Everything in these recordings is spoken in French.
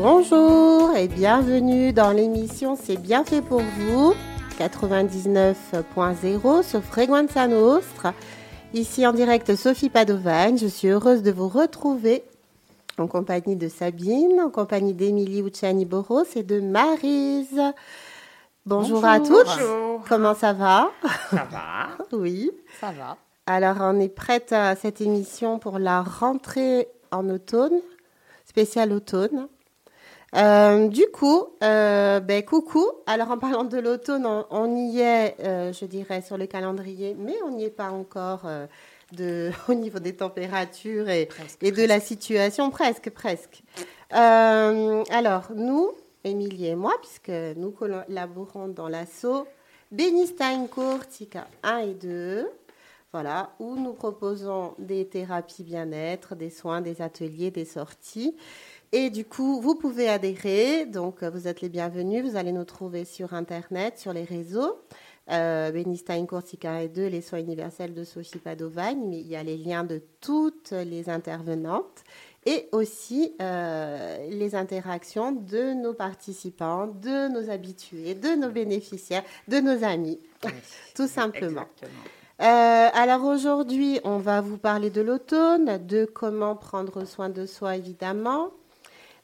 Bonjour et bienvenue dans l'émission C'est bien fait pour vous, 99.0 sur Freguenza Nostra. Ici en direct Sophie Padovan, je suis heureuse de vous retrouver en compagnie de Sabine, en compagnie d'Émilie Ucciani Boros et de Marise. Bonjour, à tous. Comment ça va? Ça va. oui. Ça va. Alors, on est prête à cette émission pour la rentrée en automne, spéciale automne. Euh, du coup, euh, ben, coucou. Alors, en parlant de l'automne, on, y est, euh, je dirais, sur le calendrier, mais on n'y est pas encore de, au niveau des températures et, et de la situation, presque, presque. alors, nous, Émilie et moi, puisque nous collaborons dans l'assaut Benistein Tika 1 et 2, voilà, où nous proposons des thérapies bien-être, des soins, des ateliers, des sorties. Et du coup, vous pouvez adhérer. Donc, vous êtes les bienvenus. Vous allez nous trouver sur Internet, sur les réseaux. Euh, Benistein Corsica et 2, les soins universels de Sophie Padovagne. Mais il y a les liens de toutes les intervenantes et aussi euh, les interactions de nos participants, de nos habitués, de nos bénéficiaires, de nos amis, tout simplement. Euh, alors aujourd'hui, on va vous parler de l'automne, de comment prendre soin de soi évidemment,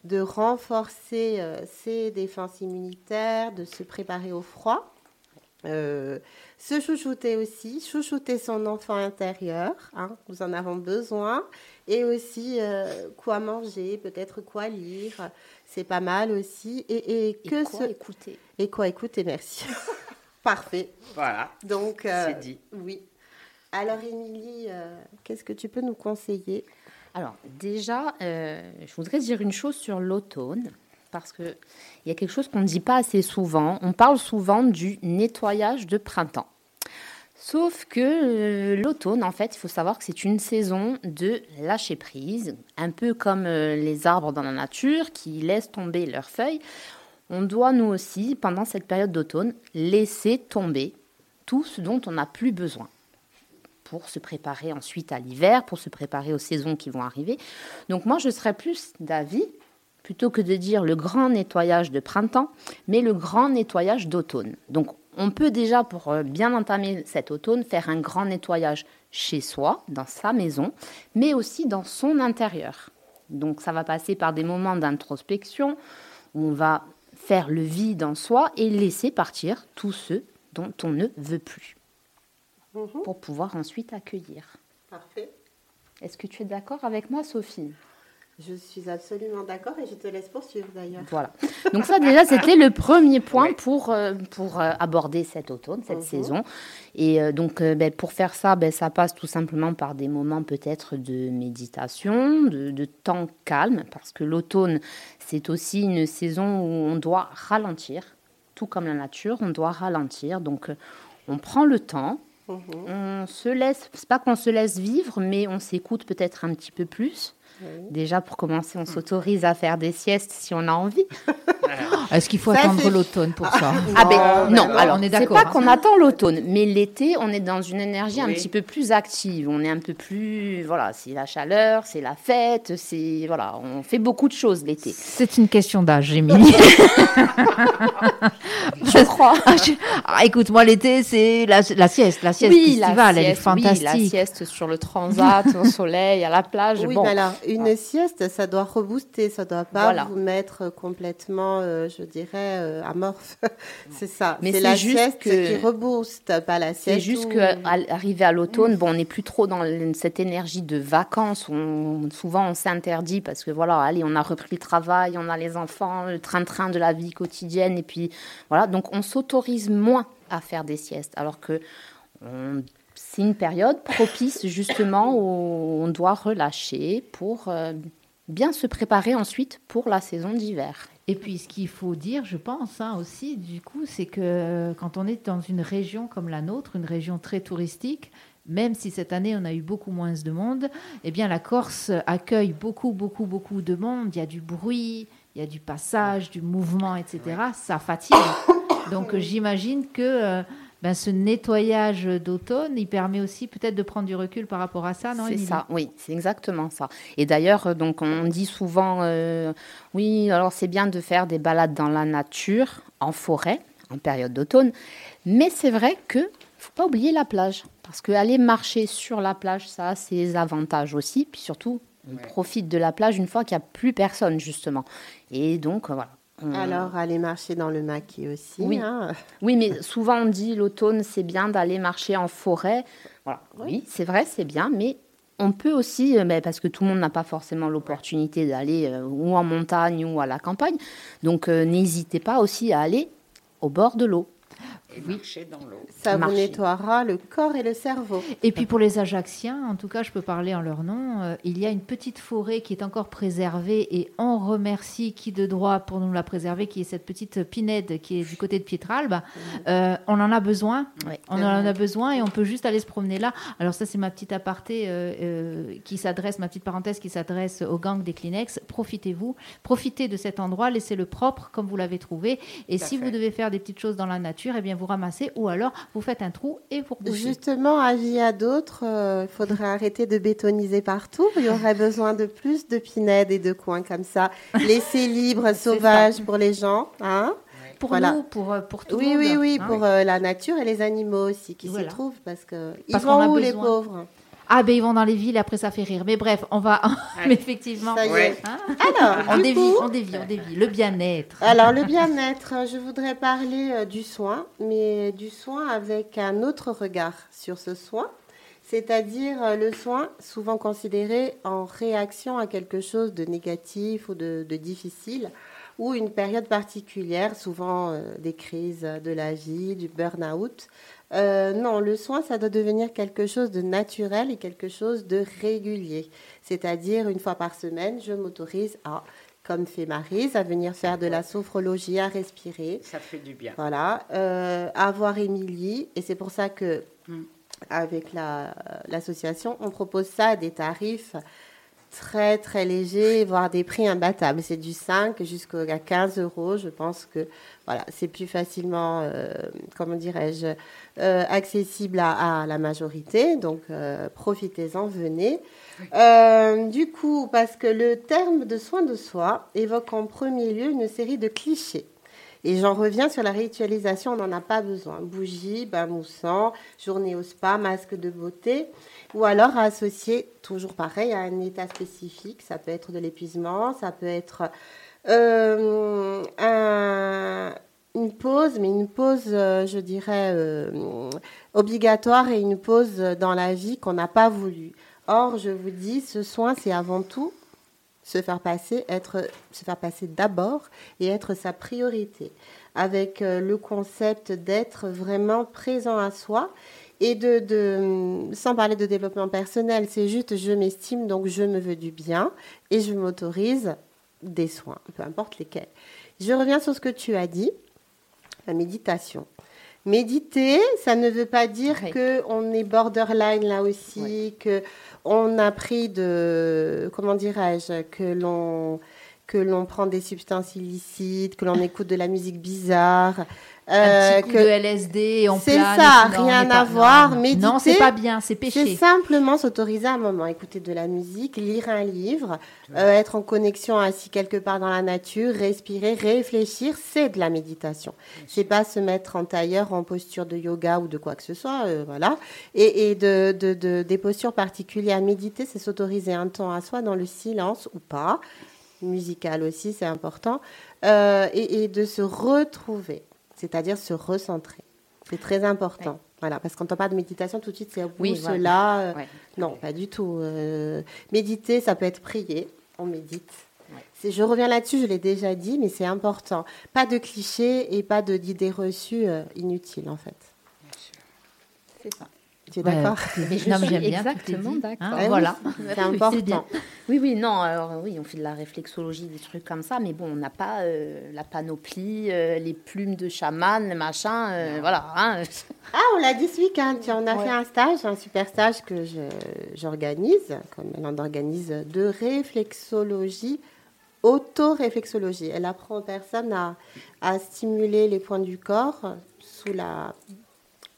de renforcer euh, ses défenses immunitaires, de se préparer au froid. se chouchouter aussi, chouchouter son enfant intérieur, hein, nous en avons besoin, et aussi euh, quoi manger, peut-être quoi lire, c'est pas mal aussi. Et, et que quoi écouter. Et quoi écouter, merci. Parfait. Voilà. Donc, euh, c'est dit. Oui. Alors, Émilie, euh, qu'est-ce que tu peux nous conseiller? Alors, déjà, je voudrais dire une chose sur l'automne parce qu'il y a quelque chose qu'on ne dit pas assez souvent. On parle souvent du nettoyage de printemps. Sauf que euh, l'automne, en fait, il faut savoir que c'est une saison de lâcher prise, un peu comme euh, les arbres dans la nature qui laissent tomber leurs feuilles. On doit, nous aussi, pendant cette période d'automne, laisser tomber tout ce dont on n'a plus besoin pour se préparer ensuite à l'hiver, pour se préparer aux saisons qui vont arriver. Donc moi, je serais plus d'avis, plutôt que de dire le grand nettoyage de printemps, mais le grand nettoyage d'automne. Donc on peut déjà, pour euh, bien entamer cet automne, faire un grand nettoyage chez soi, dans sa maison, mais aussi dans son intérieur. Donc ça va passer par des moments d'introspection où on va faire le vide en soi et laisser partir tous ceux dont on ne veut plus mhm. pour pouvoir ensuite accueillir. Parfait. Est-ce que tu es d'accord avec moi, Sophie? Je suis absolument d'accord et je te laisse poursuivre d'ailleurs. Voilà. Donc ça déjà c'était le premier point pour, euh, pour euh, aborder cet automne, cette mhm. saison. Et euh, donc ben, pour faire ça, ben, ça passe tout simplement par des moments peut-être de méditation, de, de, temps calme, parce que l'automne c'est aussi une saison où on doit ralentir, tout comme la nature, on doit ralentir. Donc on prend le temps, mhm. on se laisse, c'est pas qu'on se laisse vivre, mais on s'écoute peut-être un petit peu plus. Déjà, pour commencer, on s'autorise à faire des siestes si on a envie. Est-ce qu'il faut attendre l'automne pour ça Ah ben non, alors on est d'accord. C'est pas qu'on attend l'automne, mais l'été, on est dans une énergie un petit peu plus active. On est un peu plus, voilà, c'est la chaleur, c'est la fête, c'est voilà, on fait beaucoup de choses l'été. C'est une question d'âge, Émilie. je crois. Ah, ah, écoute, moi l'été, c'est la, sieste, la sieste oui, estivale, elle est fantastique. Oui, la sieste sur le transat, au soleil, à la plage. Oui, bon. alors une sieste, ça doit rebooster, ça doit pas vous mettre complètement euh, je dirais, euh, amorphe. c'est ça. Mais c'est la sieste qui rebooste, pas la sieste. C'est juste qu'arrivé à l'automne, bon, on n'est plus trop dans cette énergie de vacances. Souvent, on s'interdit parce que voilà, allez, on a repris le travail, on a les enfants, le train-train de la vie quotidienne, et puis voilà. Donc, on s'autorise moins à faire des siestes, alors que c'est une période propice justement où on doit relâcher pour euh, bien se préparer ensuite pour la saison d'hiver. Et puis, ce qu'il faut dire, je pense hein, aussi, du coup, c'est que quand on est dans une région comme la nôtre, une région très touristique, même si cette année on a eu beaucoup moins de monde, eh bien la Corse accueille beaucoup, beaucoup, beaucoup de monde. Il y a du bruit, il y a du passage, du mouvement, etc. Ça fatigue. Donc j'imagine que euh, ben, ce nettoyage d'automne, il permet aussi peut-être de prendre du recul par rapport à ça, non C'est ça, oui, c'est exactement ça. Et d'ailleurs, euh, donc on dit souvent, euh, oui, alors c'est bien de faire des balades dans la nature, en forêt, en période d'automne, mais c'est vrai que faut pas oublier la plage, parce que aller marcher sur la plage, ça a ses avantages aussi, puis surtout, on profite de la plage une fois qu'il n'y a plus personne justement. Et donc voilà, alors, aller marcher dans le maquis aussi. Oui, hein. oui mais souvent on dit l'automne, c'est bien d'aller marcher en forêt. Voilà. Oui, c'est vrai, c'est bien, mais on peut aussi, euh, mais parce que tout le monde n'a pas forcément l'opportunité d'aller euh, ou en montagne ou à la campagne, donc euh, n'hésitez pas aussi à aller au bord de l'eau dans l'eau. Ça vous nettoiera le corps et le cerveau. Et puis pour les Ajacciens, en tout cas, je peux parler en leur nom, euh, il y a une petite forêt qui est encore préservée et on remercie qui de droit pour nous la préserver, qui est cette petite pinède qui est du côté de Pietralbe. Euh, on en a besoin. On en a besoin et on peut juste aller se promener là. Alors ça, c'est ma petite aparté euh, qui s'adresse, ma petite parenthèse qui s'adresse au gang des Kleenex. Profitez-vous, profitez de cet endroit, laissez-le propre comme vous l'avez trouvé. Et si vous devez faire des petites choses dans la nature, eh bien vous ramasser ou alors vous faites un trou et vous rebouchez. Justement, avis à d'autres, il euh, faudrait arrêter de bétoniser partout. Il y aurait besoin de plus de pinèdes et de coins comme ça. Laisser libre, sauvage pour les gens. Hein pour nous, pour, euh, pour tout oui, le monde. Oui, oui, hein. pour euh, la nature et les animaux aussi qui s'y trouvent parce que ils vont où les pauvres? Ah ben ils vont dans les villes et après ça fait rire. Mais bref, on va mais effectivement. Ça y est. Hein Alors, on dévie, on dévie, on dévie. Le bien-être. Alors le bien-être, je voudrais parler euh, du soin, mais du soin avec un autre regard sur ce soin, c'est-à-dire euh, le soin souvent considéré en réaction à quelque chose de négatif ou de, difficile ou une période particulière, souvent euh, des crises de la vie, du burn-out. Euh, non, le soin, ça doit devenir quelque chose de naturel et quelque chose de régulier. C'est-à-dire, une fois par semaine, je m'autorise à, comme fait Marise, à venir faire de la sophrologie, à respirer. Ça fait du bien. Voilà. Euh, à voir Émilie. Et c'est pour ça que, mm. avec l'association, on propose ça à des tarifs très très légers, voire des prix imbattables. C'est du 5 jusqu'à 15 euros. Je pense que voilà, c'est plus facilement, euh, comment dirais-je, euh, accessible à, la majorité. Donc, euh, profitez-en, venez. du coup, parce que le terme de soin de soi évoque en premier lieu une série de clichés. Et j'en reviens sur la ritualisation, on n'en a pas besoin. Bougie, bain moussant, journée au spa, masque de beauté. Ou alors associé, toujours pareil, à un état spécifique. Ça peut être de l'épuisement, ça peut être euh, une pause, mais une pause, euh, je dirais, euh, obligatoire et une pause dans la vie qu'on n'a pas voulu. Or, je vous dis, ce soin, c'est avant tout se faire passer, être, se faire passer d'abord et être sa priorité, avec le concept d'être vraiment présent à soi et de, de, sans parler de développement personnel, c'est juste je m'estime, donc je me veux du bien et je m'autorise des soins, peu importe lesquels. Je reviens sur ce que tu as dit, la méditation. Méditer, ça ne veut pas dire que on est borderline là aussi, que on a pris de, comment dirais-je, que l'on que l'on prend des substances illicites, que l'on écoute de la musique bizarre, euh, que de LSD on C'est ça, rien à voir. mais non, c'est pas bien, c'est péché. C'est simplement s'autoriser un moment, écouter de la musique, lire un livre, euh, être en connexion assis quelque part dans la nature, respirer, réfléchir, c'est de la méditation. C'est pas se mettre en tailleur, en posture de yoga ou de quoi que ce soit, euh, voilà. Et, et de, de, de, des postures particulières. Méditer, c'est s'autoriser un temps à soi dans le silence ou pas, musical aussi, c'est important, euh, et, et de se retrouver c'est-à-dire se recentrer. C'est très important. Voilà, parce que quand on parle de méditation, tout de suite, c'est oui, cela. Euh, non, pas du tout. Euh, méditer, ça peut être prier. On médite. Je reviens là-dessus, je l'ai déjà dit, mais c'est important. Pas de clichés et pas d'idées reçues euh, inutiles, en fait. C'est ça. Tu es d'accord Mais je suis exactement d'accord. Hein, voilà, c'est important. Oui, oui, non, alors oui, on fait de la réflexologie, des trucs comme ça, mais bon, on n'a pas euh, la panoplie, euh, les plumes de chaman, le machin, euh, voilà. Hein. Ah, on l'a dit ce week-end, on a fait un stage, un super stage que j'organise, comme elle en organise, de réflexologie, auto-réflexologie. Elle apprend aux personnes à, à stimuler les points du corps sous la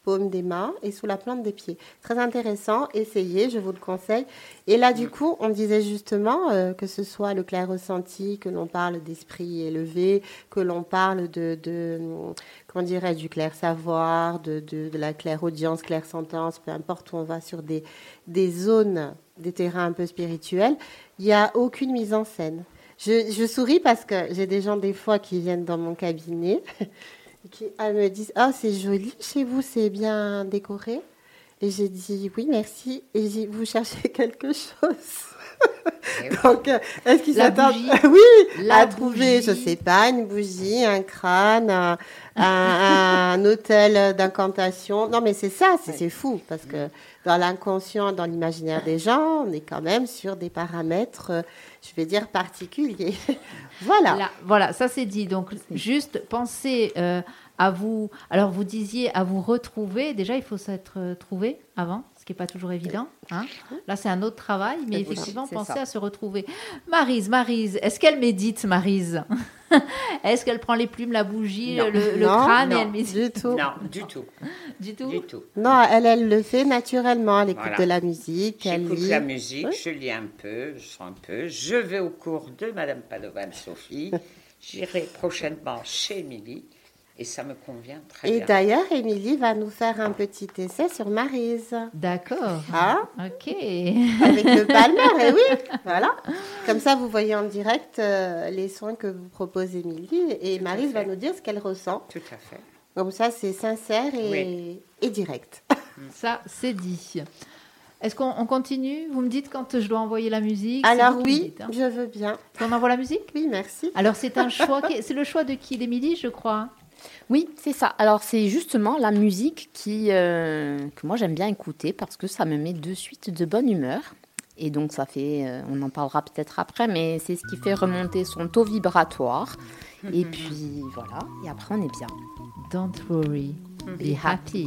paume des mains et sous la plante des pieds. Très intéressant, essayez, je vous le conseille. Et là, du coup, on disait justement euh, que ce soit le clair ressenti, que l'on parle d'esprit élevé, que l'on parle de, de comment dirais du clair savoir, de, de, de la claire audience, claire sentence, peu importe où on va sur des, des zones, des terrains un peu spirituels, il n'y a aucune mise en scène. Je, je souris parce que j'ai des gens des fois qui viennent dans mon cabinet elles me disent Ah, c'est joli chez vous, c'est bien décoré. Et j'ai dit Oui, merci. Et j'ai dit Vous cherchez quelque chose. Donc, euh, est-ce qu'ils s'attendent. Oui, La à trouver, je bougie. sais pas, une bougie, un crâne, un, un- un hôtel d'incantation. Non, mais c'est ça, c'est fou, parce que dans l'inconscient, dans l'imaginaire des gens, on est quand même sur des paramètres, euh, je vais dire, particuliers. voilà. Là, voilà, ça c'est dit. Donc, juste pensez euh, à vous. Alors, vous disiez à vous retrouver. Déjà, il faut s'être trouvé avant, qui n'est pas toujours évident. hein. Là, c'est un autre travail, mais effectivement, ça. pensez à se retrouver. Marise, Marise, est-ce qu'elle médite, Marise Est-ce qu'elle prend les plumes, la bougie, Non. le, le Non, crâne et non. elle médite Du tout. Non, du tout, du tout du tout. Non, elle, elle le fait naturellement. Elle écoute Voilà. de la musique, elle J'écoute lit. la musique, Oui. je lis un peu, je sens un peu. Je vais au cours de Madame Padovan Sophie. J'irai prochainement chez Émilie et ça me convient très Et bien. d'ailleurs, Émilie va nous faire un petit essai sur Marise. D'accord. Ah, Ok. avec le palmer, et oui, voilà. Comme ça, vous voyez en direct euh, les soins que vous propose Émilie et Marise va nous dire ce qu'elle ressent. Tout à fait. Comme ça, c'est sincère et, Oui. et direct. Ça, c'est dit. Est-ce qu'on on continue? Vous me dites quand je dois envoyer la musique Alors oui, dites, hein. je veux bien. On envoie la musique? Oui, merci. Alors, c'est un choix. C'est le choix de qui? D'Émilie, je crois. Oui, c'est ça. Alors c'est justement la musique qui euh, que moi j'aime bien écouter parce que ça me met de suite de bonne humeur. Et donc ça fait, euh, on en parlera peut-être après, mais c'est ce qui fait remonter son taux vibratoire. Et puis voilà, et après on est bien. Don't worry, be happy.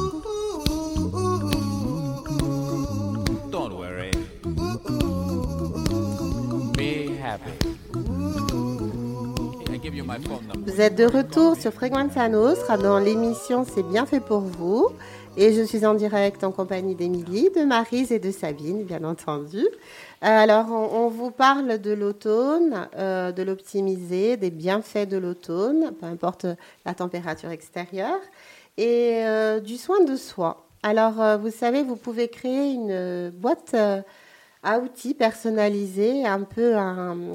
Vous êtes de retour sur Frequenza Nostra dans l'émission C'est bien fait pour vous. Et je suis en direct en compagnie d'Émilie, de Marise et de Sabine, bien entendu. Euh, Alors, on, vous parle de l'automne, euh, de l'optimiser, des bienfaits de l'automne, peu importe la température extérieure, et euh, du soin de soi. Alors, vous savez, vous pouvez créer une boîte à outils personnalisée, un peu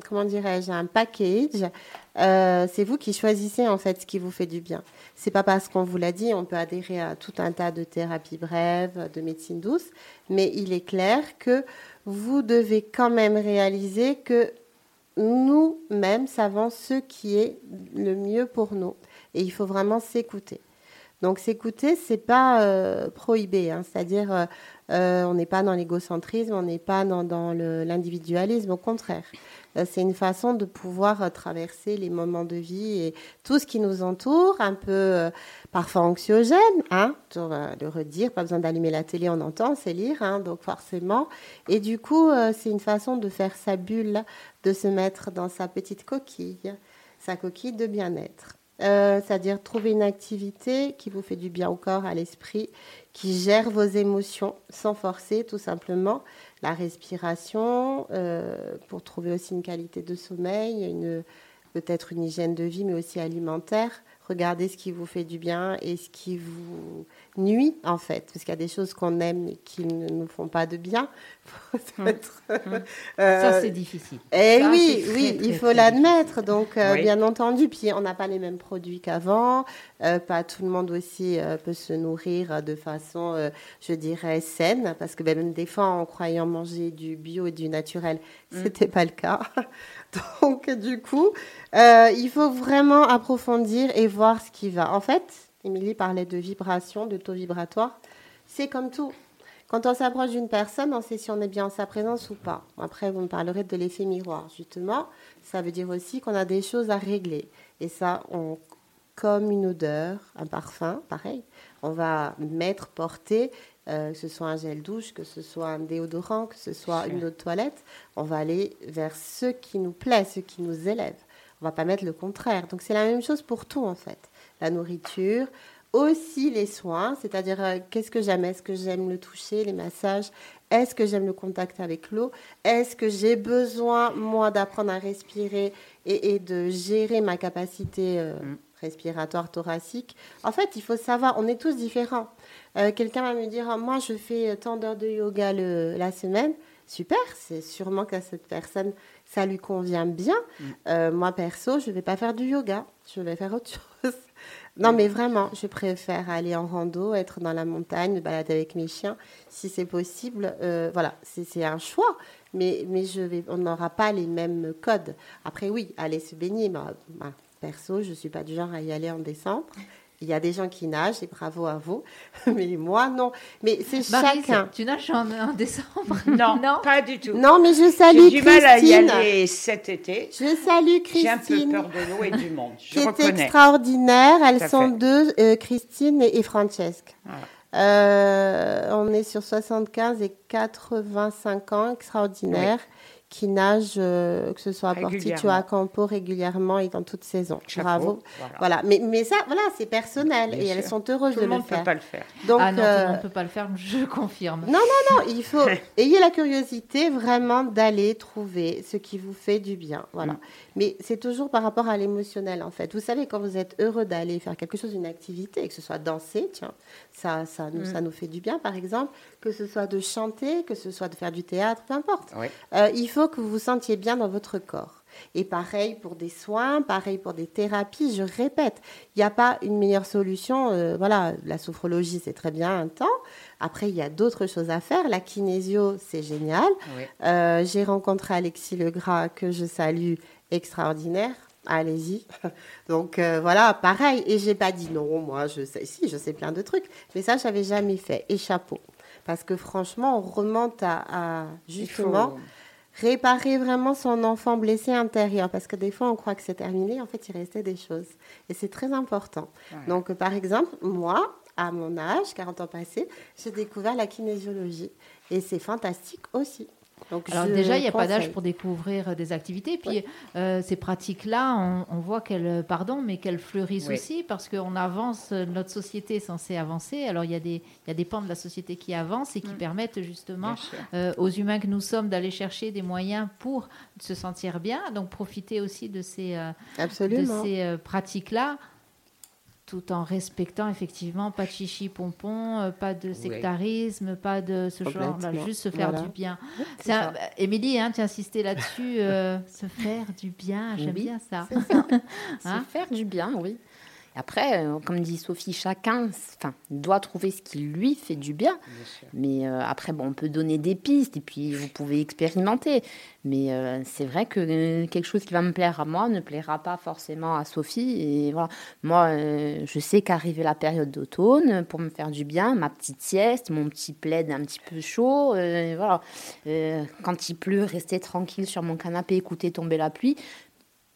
comment dirais-je, un package. Euh, c'est vous qui choisissez en fait ce qui vous fait du bien. C'est pas parce qu'on vous l'a dit, on peut adhérer à tout un tas de thérapies brèves, de médecine douce, mais il est clair que vous devez quand même réaliser que nous-mêmes savons ce qui est le mieux pour nous. Et il faut vraiment s'écouter. Donc s'écouter, c'est pas euh, prohibé, hein. c'est-à-dire euh, euh, on n'est pas dans l'égocentrisme, on n'est pas dans, l'individualisme, au contraire. C'est une façon de pouvoir traverser les moments de vie et tout ce qui nous entoure, un peu parfois anxiogène, hein, le redire, pas besoin d'allumer la télé, on entend, c'est lire, hein, donc forcément. Et du coup, c'est une façon de faire sa bulle, de se mettre dans sa petite coquille, sa coquille de bien-être. Euh, c'est-à-dire trouver une activité qui vous fait du bien au corps, à l'esprit, qui gère vos émotions sans forcer, tout simplement. La respiration, euh, pour trouver aussi une qualité de sommeil, peut-être une hygiène de vie, mais aussi alimentaire. Regardez ce qui vous fait du bien et ce qui vous nuit, en fait. Parce qu'il y a des choses qu'on aime et qui ne nous font pas de bien. Faut être, Ça, euh, c'est difficile. eh Ça, oui, très, oui, très, il faut l'admettre. Donc, euh, Oui. bien entendu, puis on n'a pas les mêmes produits qu'avant. Euh, pas tout le monde aussi euh, peut se nourrir de façon, euh, je dirais, saine, parce que ben, même des fois, en croyant manger du bio et du naturel, Mm. c'était pas le cas. Donc, du coup, euh, il faut vraiment approfondir et voir ce qui va. En fait, Émilie parlait de vibration, de taux vibratoire. C'est comme tout. Quand on s'approche d'une personne, on sait si on est bien en sa présence ou pas. Après, vous me parlerez de l'effet miroir. Justement, ça veut dire aussi qu'on a des choses à régler. Et ça, comme une odeur, un parfum, pareil, on va mettre, porter, euh, que ce soit un gel douche, que ce soit un déodorant, que ce soit une eau de toilette, on va aller vers ce qui nous plaît, ce qui nous élève. On va pas mettre le contraire. Donc c'est la même chose pour tout en fait. La nourriture, aussi les soins, c'est-à-dire euh, qu'est-ce que j'aime? Est-ce que j'aime le toucher, les massages? Est-ce que j'aime le contact avec l'eau? Est-ce que j'ai besoin, moi, d'apprendre à respirer et, et de gérer ma capacité euh, respiratoire thoracique? En fait, il faut savoir, on est tous différents. Euh, Quelqu'un va me dire, Ah, moi, je fais tant d'heures de yoga le- la semaine. Super, c'est sûrement qu'à cette personne, ça lui convient bien. Euh, moi, perso, je ne vais pas faire du yoga. Je vais faire autre chose. Non, mais vraiment, je préfère aller en rando, être dans la montagne, me balader avec mes chiens, si c'est possible. Euh, voilà, c'est c'est un choix, mais, mais je vais, on n'aura pas les mêmes codes. Après, oui, aller se baigner. Bah, bah, perso, je ne suis pas du genre à y aller en décembre. Il y a des gens qui nagent, et bravo à vous. Mais moi, non. Mais c'est chacun. tu nages en, en décembre? Non, non? pas du tout. Non, mais je salue J'ai du mal à y Christine. aller cet été. Je salue J'ai un peu Christine. peur de l'eau et du monde. Je qui est reconnais. extraordinaire. Elles sont fait. deux, euh, Christine et, et Francesca. Voilà. Euh, on est sur 75 et 85 ans, extraordinaire, qui nagent, euh, que ce soit à Portici ou Régulièrement. à Campo, régulièrement et dans toute saison. Chapeau, Bravo. voilà. Voilà. Mais, mais ça, voilà, c'est personnel Bien et elles sont heureuses Tout de le le monde ne peut faire. pas le faire. Donc, ah non, tout euh, le monde ne peut pas le faire, je confirme. non, non, il faut ayez la curiosité vraiment d'aller trouver ce qui vous fait du bien. Voilà. Mm. Mais c'est toujours par rapport à l'émotionnel en fait. Vous savez quand vous êtes heureux d'aller faire quelque chose, une activité, que ce soit danser, tiens, ça, ça nous, Mm. ça nous fait du bien par exemple, que ce soit de chanter, que ce soit de faire du théâtre, peu importe. Oui. Euh, il faut que vous vous sentiez bien dans votre corps. Et pareil pour des soins, pareil pour des thérapies. Je répète, il n'y a pas une meilleure solution. Euh, voilà, la sophrologie, c'est très bien un temps. Après, il y a d'autres choses à faire. La kinésio, c'est génial. Oui. Euh, J'ai rencontré Alexis Legras, que je salue, extraordinaire. Allez-y. Donc euh, voilà, pareil. Et j'ai pas dit non, moi, je sais, si, je sais plein de trucs. Mais ça, j'avais jamais fait. Et chapeau. Parce que franchement, on remonte à, à Il faut- justement réparer vraiment son enfant blessé intérieur. Parce que des fois, on croit que c'est terminé. En fait, il restait des choses. Et c'est très important. Voilà. Donc, par exemple, moi, à mon âge, 40 ans passés, j'ai découvert la kinésiologie. Et c'est fantastique aussi. Donc, Alors déjà, il n'y a pas d'âge pour découvrir euh, des activités. Puis euh, ces pratiques-là, on, on voit qu'elles, pardon, mais qu'elles fleurissent Oui. aussi parce qu'on avance. euh, Notre société est censée avancer. Alors il y a des, il y a des pans de la société qui avancent et qui permettent justement euh, aux humains que nous sommes d'aller chercher des moyens pour se sentir bien. Donc profiter aussi de ces, euh, de ces euh, pratiques-là tout en respectant effectivement pas de chichi pompon, euh, pas de sectarisme, pas de ce genre-là, Complètement. juste se faire Voilà. du bien. Un- Émilie, hein, tu as insisté là-dessus, euh, se faire du bien, j'aime Oui, bien ça. C'est Hein faire du bien, oui. Après, euh, comme dit Sophie, chacun enfin, doit trouver ce qui lui fait du bien. Mais euh, après, bon, on peut donner des pistes et puis vous pouvez expérimenter. Mais euh, c'est vrai que euh, quelque chose qui va me plaire à moi ne plaira pas forcément à Sophie. Et voilà, moi, je sais qu'arriver la période d'automne, pour me faire du bien, ma petite sieste, mon petit plaid un petit peu chaud, voilà. Quand il pleut, rester tranquille sur mon canapé, écouter tomber la pluie.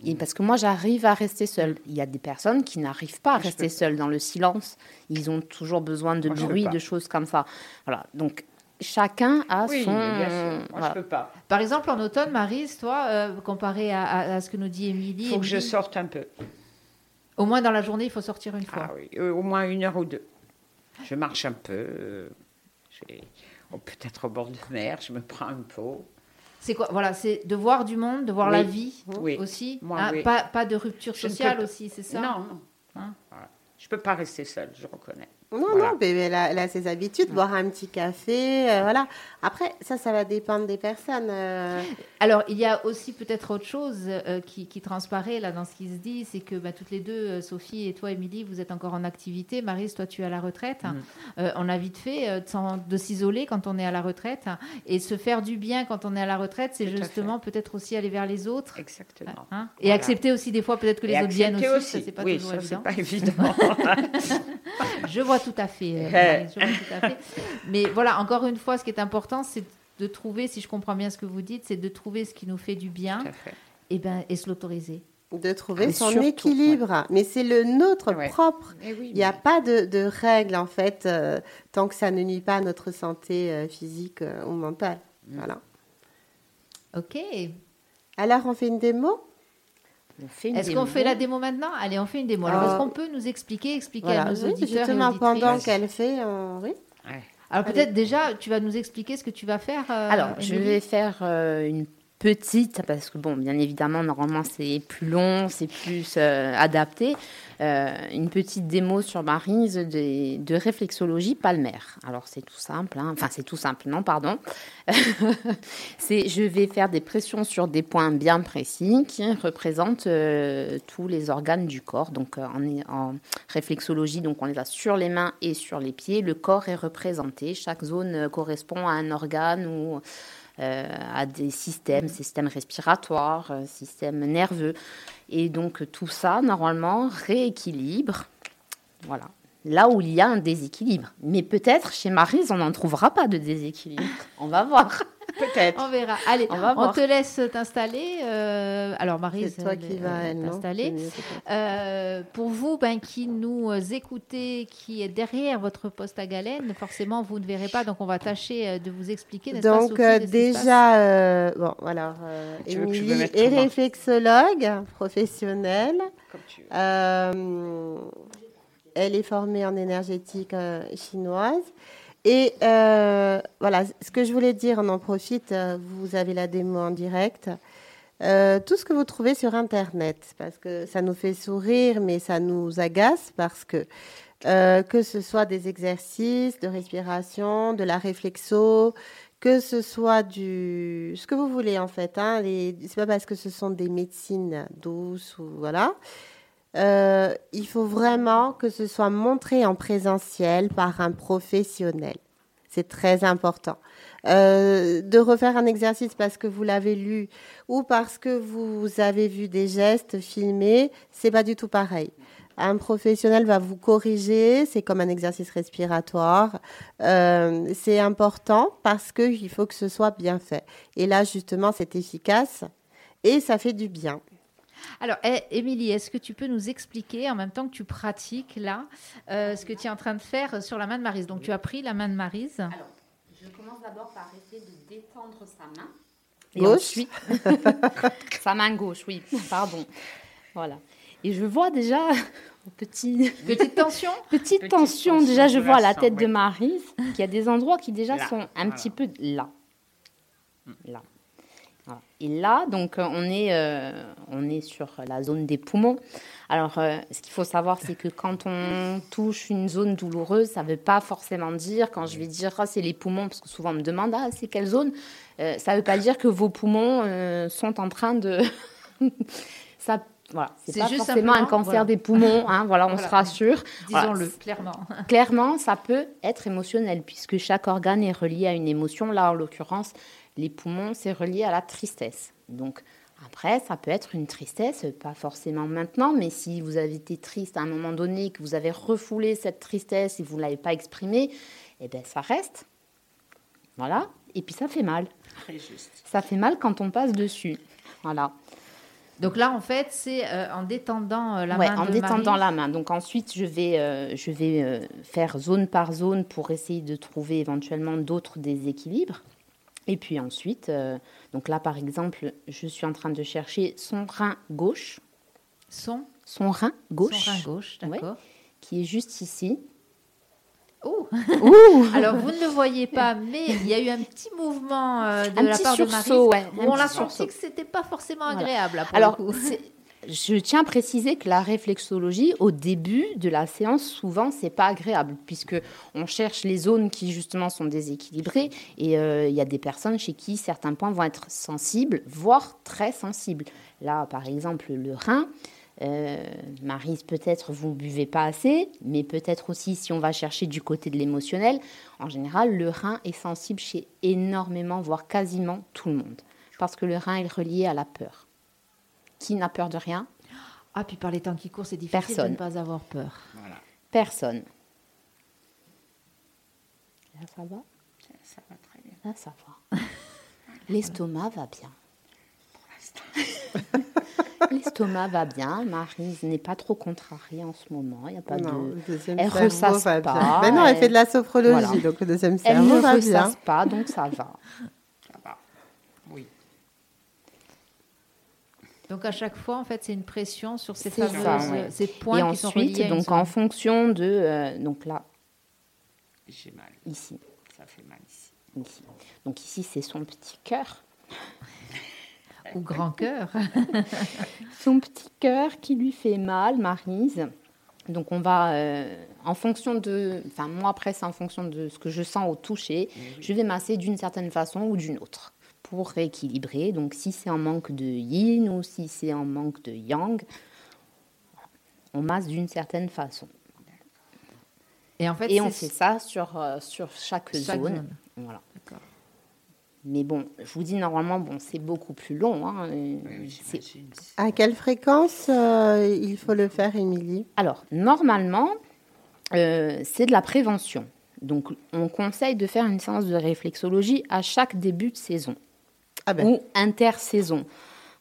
Et parce que moi, j'arrive à rester seule. Il y a des personnes qui n'arrivent pas à je rester peux. seules dans le silence. Ils ont toujours besoin de Moi, bruit, de choses comme ça. Voilà. Donc, chacun a Oui, son. bien sûr. Moi, voilà. je peux pas. Par exemple, en automne, Marise, toi, euh, comparé à, à- à ce que nous dit Émilie, Il faut que je sorte un peu. au moins dans la journée, il faut sortir une fois. Ah oui, euh, au moins une heure ou deux. Je marche un peu. euh, oh, Peut-être au bord de mer, je me prends un pot. C'est quoi Voilà, c'est de voir du monde, de voir Oui. la vie Oui. aussi. Moi, Hein, oui. Pas, pas de rupture ne sociale aussi, c'est ça Non, non. Hein. Je peux pas rester seule, je reconnais. Non, Voilà. non, mais elle a, elle a ses habitudes, boire un petit café, euh, voilà. Après, ça, ça va dépendre des personnes. euh. Alors, il y a aussi peut-être autre chose euh, qui, qui transparaît là dans ce qui se dit, c'est que bah, toutes les deux, Sophie et toi, Émilie, vous êtes encore en activité. Marise, toi, tu es à la retraite. Mm. Euh, on a vite fait euh, de s'isoler quand on est à la retraite et se faire du bien quand on est à la retraite, c'est justement peut-être aussi aller vers les autres. Exactement. hein, et Voilà. accepter aussi des fois peut-être que les Et autres viennent aussi, accepter ça c'est pas oui, toujours ça, évident. c'est pas évident. Je vois tout à fait. euh, Eh. Maryse, je vois tout à fait. Mais voilà, encore une fois, ce qui est important, c'est de trouver, si je comprends bien ce que vous dites, c'est de trouver ce qui nous fait du bien fait. et, ben, et se l'autoriser. de trouver Mais son surtout, équilibre. Mais c'est le nôtre Ouais. propre. Eh oui, Il n'y a mais- pas de, de règles, en fait, euh, tant que ça ne nuit pas à notre santé euh, physique euh, ou mentale. Mm. Voilà. Ok. Alors, on fait une démo? Est-ce qu'on fait la démo maintenant? Allez, on fait une démo. Alors, Euh, est-ce qu'on peut nous expliquer, expliquer Voilà. à nos Oui, auditeurs justement, et pendant qu'elle fait, euh, oui. Ouais. Alors, peut-être déjà, tu vas nous expliquer ce que tu vas faire. euh, Alors, je vais faire euh, une petite, parce que, bon, bien évidemment, normalement, c'est plus long, c'est plus euh, adapté. euh, une petite démo sur Marise de, réflexologie palmaire. Alors, c'est tout simple, hein. enfin, c'est tout simple, non, pardon. c'est, je vais faire des pressions sur des points bien précis qui représentent euh, tous les organes du corps. Donc, en, en réflexologie, donc, on les a sur les mains et sur les pieds. Le corps est représenté. Chaque zone correspond à un organe ou à des systèmes, système respiratoire, euh, système nerveux. Et donc tout ça, normalement, rééquilibre. Voilà. Là où il y a un déséquilibre. Mais peut-être chez Marise, on n'en trouvera pas de déséquilibre. On va voir. Peut-être. On verra. Allez, On va te laisse t'installer. euh, alors, Marise, C'est toi qui vas, toi. Euh, pour vous, ben, qui nous écoutez, qui est derrière votre poste à galène, forcément, vous ne verrez pas, donc on va tâcher euh, de vous expliquer. pas, Donc Sophie, déjà, euh, bon, alors, euh, Émilie est réflexologue professionnelle. Comme tu veux. Euh, elle est formée en énergétique euh, chinoise. Et euh, voilà, ce que je voulais dire, on en profite, euh, vous avez la démo en direct. Euh, tout ce que vous trouvez sur Internet, parce que ça nous fait sourire, mais ça nous agace, parce que que ce soit des exercices de respiration, de la réflexo, que ce soit du ce que vous voulez en fait. Hein, les, c'est pas parce que ce sont des médecines douces ou voilà. Euh, il faut vraiment que ce soit montré en présentiel par un professionnel. C'est très important. Euh, de refaire un exercice parce que vous l'avez lu ou parce que vous avez vu des gestes filmés, c'est pas du tout pareil. Un professionnel va vous corriger, c'est comme un exercice respiratoire. Euh, c'est important parce qu'il faut que ce soit bien fait. Et là, justement, c'est efficace et ça fait du bien. Alors, eh, Émilie, est-ce que tu peux nous expliquer, en même temps que tu pratiques là, euh, ce que tu es en train de faire sur la main de Marise? Donc, tu as pris la main de Marise. Alors, je commence d'abord par essayer de détendre sa main. Et Gauche ensuite, sa main gauche, oui, pardon. Voilà. Et je vois déjà, petit, Petite tension? Petite, Petite tension, tension, déjà je vois la tête de. Marise, qu'il y a des endroits qui déjà Là, sont un voilà. petit peu là. Là. Et là, donc, euh, on est, euh, on est sur la zone des poumons. Alors, euh, ce qu'il faut savoir, c'est que quand on touche une zone douloureuse, ça ne veut pas forcément dire, quand je vais dire, ah, c'est les poumons, parce que souvent on me demande, ah, c'est quelle zone Euh, Ça ne veut pas dire que vos poumons sont en train de... ça, voilà, c'est pas juste forcément un cancer voilà. des poumons, hein, voilà, on Voilà. se rassure. Voilà, Disons-le clairement. Clairement, ça peut être émotionnel puisque chaque organe est relié à une émotion. Là, en l'occurrence, les poumons, c'est relié à la tristesse. Donc, après, ça peut être une tristesse, pas forcément maintenant, mais si vous avez été triste à un moment donné, que vous avez refoulé cette tristesse et vous ne l'avez pas exprimée, eh bien, ça reste. Voilà. Et puis, ça fait mal. Très juste. Ça fait mal quand on passe dessus. Voilà. Donc là, en fait, c'est euh, en détendant euh, la Ouais, main en de détendant Marie. la main. Donc ensuite, je vais, euh, je vais euh, faire zone par zone pour essayer de trouver éventuellement d'autres déséquilibres. Et puis ensuite, euh, donc là par exemple, je suis en train de chercher son rein gauche, Son, son rein gauche, son rein gauche, Ouais. d'accord. qui est juste ici. Oh. Ouh Alors, vous ne le voyez pas, mais il y a eu un petit mouvement euh, de Un la part de Marie. sursaut, ouais, on petit a sursaut. senti que c'était pas forcément Voilà. agréable. là, pour Alors, le coup. Je tiens à préciser que la réflexologie, au début de la séance, souvent, c'est pas agréable, puisque on cherche les zones qui justement sont déséquilibrées, et euh, il y a des personnes chez qui certains points vont être sensibles, voire très sensibles. Là, par exemple, le rein. Euh, Marise, peut-être vous buvez pas assez, mais peut-être aussi si on va chercher du côté de l'émotionnel, en général, le rein est sensible chez énormément, voire quasiment tout le monde, parce que le rein est relié à la peur. Qui n'a peur de rien Ah, puis par les temps qui courent, c'est difficile Personne. de ne pas avoir peur. Voilà. Personne. Là, ça va? Ça, ça va très bien. Là, ça va. L'estomac va bien. L'estomac va bien. Marise n'est pas trop contrariée en ce moment. Il n'y a pas Non, de... le deuxième Elle cerveau ressasse va pas, bien. Ben non, elle elle- fait de la sophrologie, Voilà. donc le deuxième Elle cerveau ne va bien. ressasse pas, donc. Ça va. Oui. Donc à chaque fois, en fait, c'est une pression sur ces fameuses, ça, ouais. ces points Et qui sont reliés ensuite, une donc en fonction de... euh, donc là, J'ai mal. ici, Ça fait mal ici. ici. Donc ici, c'est son petit cœur. ou grand cœur. son petit cœur qui lui fait mal, Marise. Donc on va, euh, en fonction de, enfin moi après c'est en fonction de ce que je sens au toucher, je vais masser d'une certaine façon ou d'une autre pour rééquilibrer. Donc si c'est en manque de yin ou si c'est en manque de yang, on masse d'une certaine façon. Et en fait, Et on fait ça sur, euh, sur chaque, Chaque zone. zone. Voilà. D'accord. Mais bon, je vous dis normalement, bon, c'est beaucoup plus long. hein, euh, Oui. À quelle fréquence euh, il faut le faire, Émilie? Alors, normalement, euh, c'est de la prévention. Donc, on conseille de faire une séance de réflexologie à chaque début de saison Ah ben, ou intersaison.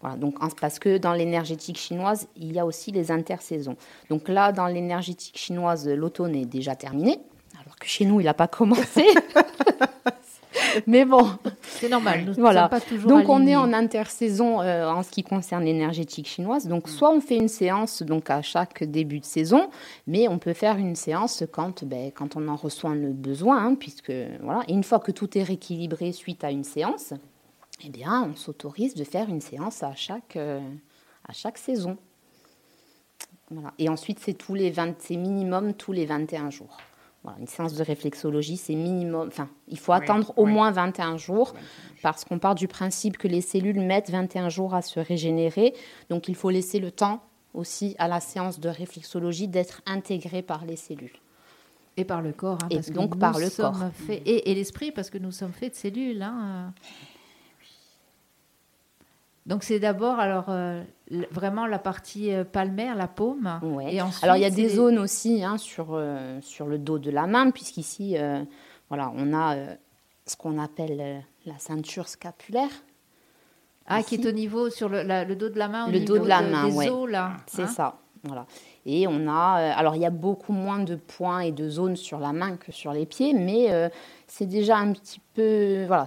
Voilà, donc, en- parce que dans l'énergétique chinoise, il y a aussi les intersaisons. Donc là, dans l'énergétique chinoise, l'automne est déjà terminé, alors que chez nous, il n'a pas commencé. Mais bon, c'est normal. Nous ne voilà. sommes pas toujours Donc on est en intersaison euh, en ce qui concerne l'énergétique chinoise. Donc soit on fait une séance donc à chaque début de saison, mais on peut faire une séance quand ben, quand on en reçoit le besoin, hein, puisque voilà. Et une fois que tout est rééquilibré suite à une séance, eh bien on s'autorise de faire une séance à chaque euh, à chaque saison. Voilà. Et ensuite c'est tous les 20, c'est minimum tous les 21 jours. Voilà, une séance de réflexologie, c'est minimum. Enfin, il faut Oui, attendre au oui. moins 21 jours parce qu'on part du principe que les cellules mettent 21 jours à se régénérer. Donc, il faut laisser le temps aussi à la séance de réflexologie d'être intégrée par les cellules. Et par le corps. hein, Et parce que donc nous par le sommes corps. faits- et, et l'esprit, parce que nous sommes faits de cellules. hein. Donc c'est d'abord alors euh, vraiment la partie euh, palmaire, la paume. Ouais. Et ensuite, Alors, il y a des zones aussi hein, sur, euh, sur le dos de la main, puisqu'ici, euh, voilà, on a ce qu'on appelle la ceinture scapulaire. Ah, qui est au niveau sur le, la- le dos de la main, au Le niveau dos de la main, des ouais. os là. C'est hein. ça. Et on a, euh, alors il y a beaucoup moins de points et de zones sur la main que sur les pieds, mais euh, c'est déjà un petit peu, voilà,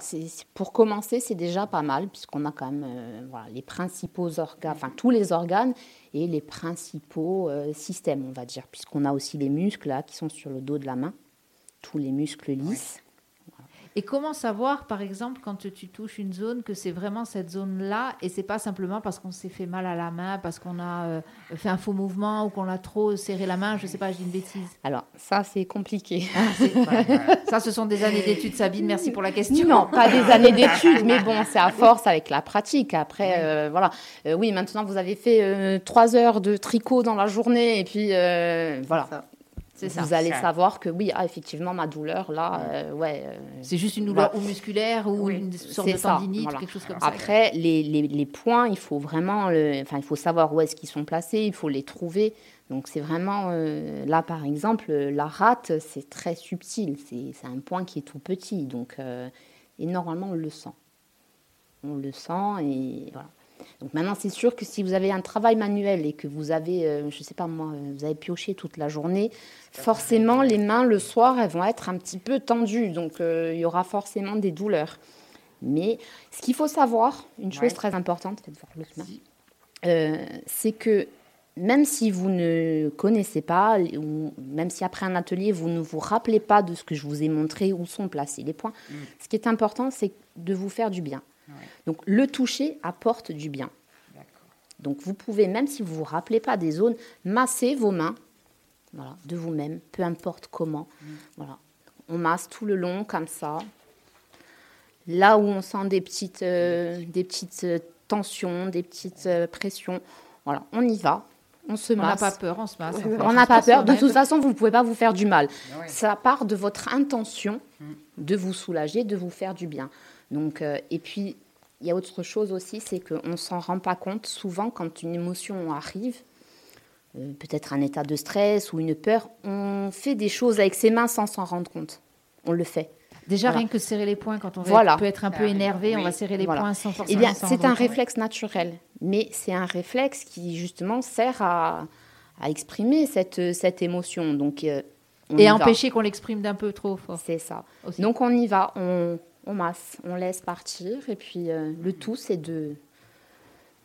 pour commencer, c'est déjà pas mal puisqu'on a quand même, euh, les principaux organes, enfin tous les organes et les principaux systèmes, on va dire, puisqu'on a aussi les muscles là qui sont sur le dos de la main, tous les muscles lisses. Et comment savoir, par exemple, quand tu touches une zone, que c'est vraiment cette zone-là et c'est pas simplement parce qu'on s'est fait mal à la main, parce qu'on a euh, fait un faux mouvement ou qu'on a trop serré la main, je sais pas, je dis une bêtise. Alors, ça, c'est compliqué. Ça, ce sont des années d'études, Sabine, merci pour la question. Non, pas des années d'études, mais bon, c'est à force avec la pratique. Après, euh, voilà. Euh, oui, maintenant, vous avez fait trois heures de tricot dans la journée, et puis voilà. Ça. Vous allez savoir que oui, ah, effectivement, ma douleur, là, euh, ouais. euh, C'est juste une douleur ou musculaire ou Oui. une sorte de tendinite, voilà. quelque chose comme ça. Après, les, les, les points, il faut vraiment, enfin, il faut savoir où est-ce qu'ils sont placés, il faut les trouver. Donc, c'est vraiment, euh, là, par exemple, euh, la rate, c'est très subtil. C'est c'est un point qui est tout petit. Donc, euh, et normalement, on le sent. On le sent et voilà. Donc maintenant, c'est sûr que si vous avez un travail manuel et que vous avez, euh, je sais pas moi, euh, vous avez pioché toute la journée, forcément, les mains le soir, elles vont être un petit peu tendues. Donc, euh, il y aura forcément des douleurs. Mais ce qu'il faut savoir, une chose Ouais. très importante, faites voir l'autre main, euh, c'est que même si vous ne connaissez pas, ou même si après un atelier, vous ne vous rappelez pas de ce que je vous ai montré, où sont placés les points, ce qui est important, c'est de vous faire du bien. Ouais. Donc le toucher apporte du bien. Donc vous pouvez, même si vous ne vous rappelez pas des zones, masser vos mains voilà, de vous-même, peu importe comment. Voilà. On masse tout le long comme ça. Là où on sent des petites, euh, des petites euh, tensions, des petites euh, pressions, voilà, on y va, on se On n'a masse. pas peur, on se masse. On n'a pas peur. De toute façon, vous ne pouvez pas vous faire du mal. Ouais. Ça part de votre intention de vous soulager, de vous faire du bien. Donc, euh, et puis, il y a autre chose aussi, c'est qu'on ne s'en rend pas compte. Souvent, quand une émotion arrive, euh, peut-être un état de stress ou une peur, on fait des choses avec ses mains sans s'en rendre compte. On le fait. Déjà, Voilà. rien que serrer les poings quand on Voilà. peut être un peu Ah, énervé, on va serrer les Voilà. poings sans Eh forcément bien, s'en c'est un réflexe naturel, mais c'est un réflexe qui justement sert à, à exprimer cette, cette émotion. Donc, euh, Et empêcher qu'on l'exprime d'un peu trop fort. C'est ça. Aussi. Donc on y va, on, on masse, on laisse partir, et puis euh, le tout c'est de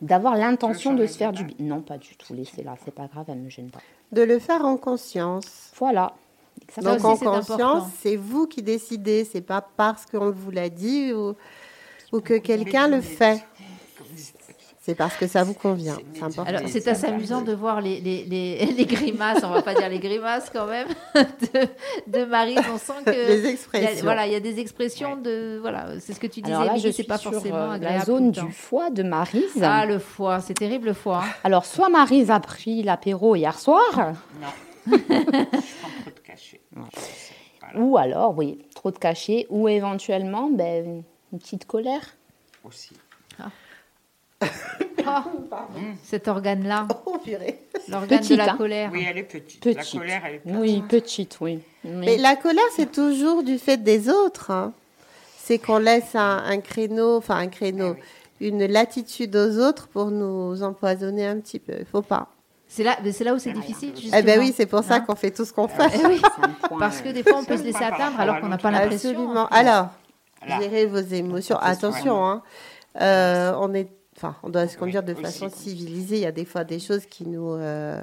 d'avoir l'intention de se faire du bien. Non, pas du tout. Laissez-la, c'est pas grave, elle me gêne pas. De le faire en conscience. Voilà. Exactement. Donc aussi, en conscience, c'est vous qui décidez, c'est pas parce qu'on vous l'a dit ou, ou que quelqu'un le fait. C'est parce que ça vous convient. C'est assez amusant de voir les, les, les, les grimaces, on va pas dire les grimaces quand même, de, de Marie. On sent que. Les il y a- expressions. voilà, il y a des expressions de. Voilà, c'est ce que tu disais, Alors là, je c'est suis pas sur forcément euh, agréable. la zone du foie de Marise. Ah, le foie, c'est terrible le foie. hein. Alors, soit Marise a pris l'apéro hier soir, Non. trop de cachet. Voilà. ou alors, oui, trop de cachets, ou éventuellement, ben, une petite colère. Aussi. Ah, cet organe-là, Oh, l'organe de la hein. colère. Oui, elle est petite. Petite. La colère, elle est petite. Oui, petite, oui. Mais- Mais la colère, c'est toujours du fait des autres. hein. C'est qu'on laisse un, un créneau, enfin un créneau, une latitude aux autres pour nous empoisonner un petit peu. Il faut pas. C'est là, c'est là où c'est difficile, justement. Eh ben oui, c'est pour ça Hein qu'on fait tout ce qu'on fait. Eh oui, parce que euh, des fois, on peut se laisser atteindre alors qu'on n'a pas l'impression. Absolument. Alors, gérez vos émotions. Attention. Attention, hein. Euh, on est, enfin, on doit se conduire de Oui, façon aussi. civilisée. Il y a des fois des choses qui nous, euh,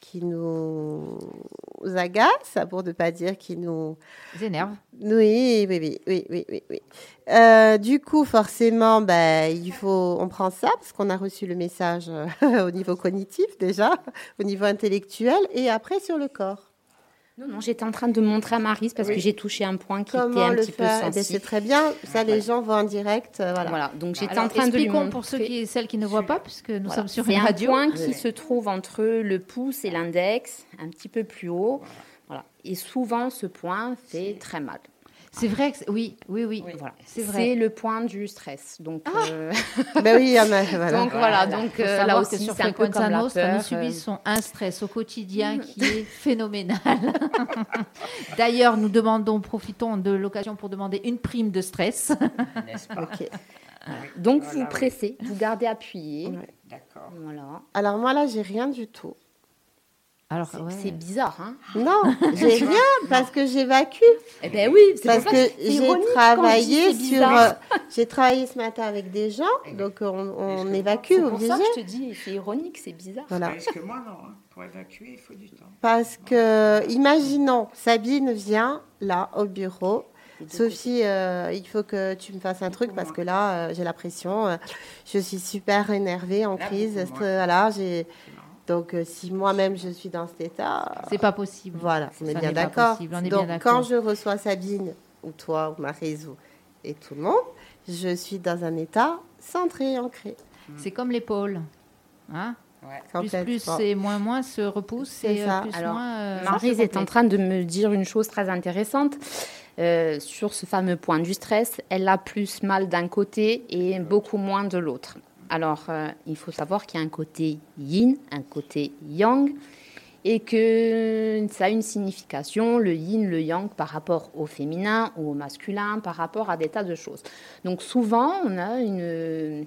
qui nous agacent, pour ne pas dire qui nous, Ça énerve. oui, oui, oui, oui, oui, oui. oui. Euh, du coup, forcément, ben, il faut, on prend ça parce qu'on a reçu le message au niveau cognitif déjà, au niveau intellectuel, et après sur le corps. Non, non, j'étais en train de montrer à Marise parce que j'ai touché un point qui était un petit peu faire Eh ben, C'est sensible. très bien. Ça, les gens voient en direct. euh, voilà. Voilà, donc j'étais en train de lui expliquons montrer. pour ceux qui, celles qui ne voient pas, puisque nous Voilà. sommes sur une un radio. point qui se trouve entre le pouce et l'index, un petit peu plus haut. Voilà. Et souvent, ce point fait très mal. C'est vrai que c'est- oui, oui, oui. Voilà. C'est vrai. Ah C'est le point du stress. Donc, euh, ben oui, il y en a. Voilà. donc voilà. Donc Faut euh, là aussi, c'est un peu Frequenza comme la Nostra, nous peur. euh, subissons un stress au quotidien qui est phénoménal. D'ailleurs, nous demandons, profitons de l'occasion pour demander une prime de stress. N'est-ce pas? Ok. Donc Voilà, vous oui. pressez, vous gardez appuyé. Ouais. D'accord. Voilà. Alors moi là, j'ai rien du tout. Alors, C'est ouais. c'est bizarre, hein Non, j'ai rien parce que j'évacue. Eh ben oui, c'est Parce que j'ai travaillé sur. euh, j'ai travaillé ce matin avec des gens, donc on, évacue C'est pour ça que je te dis, c'est ironique, c'est bizarre. Voilà. Parce que moi, non. hein. Pour évacuer, il faut du temps. Parce que, imaginons, Sabine vient là au bureau Sophie, euh, il faut que tu me fasses un truc parce que là, euh, j'ai la pression. euh, je suis super énervée, en Là, crise. voilà, j'ai. Donc, euh, si moi-même je suis dans cet état, C'est pas possible. voilà, on est Ça bien d'accord. Donc, quand je reçois Sabine, ou toi, ou Maryse, ou- et tout le monde, je suis dans un état centré, ancré. C'est comme l'épaule. Hein Ouais. plus plus c'est moins moins se repousse C'est et euh, ça. plus Alors, moins. euh, Maryse se est en train de me dire une chose très intéressante euh, sur ce fameux point du stress. Elle a plus mal d'un côté et beaucoup moins de l'autre. Alors, euh, il faut savoir qu'il y a un côté yin, un côté yang, et que ça a une signification, le yin, le yang, par rapport au féminin ou au masculin, par rapport à des tas de choses. Donc, souvent, on a une.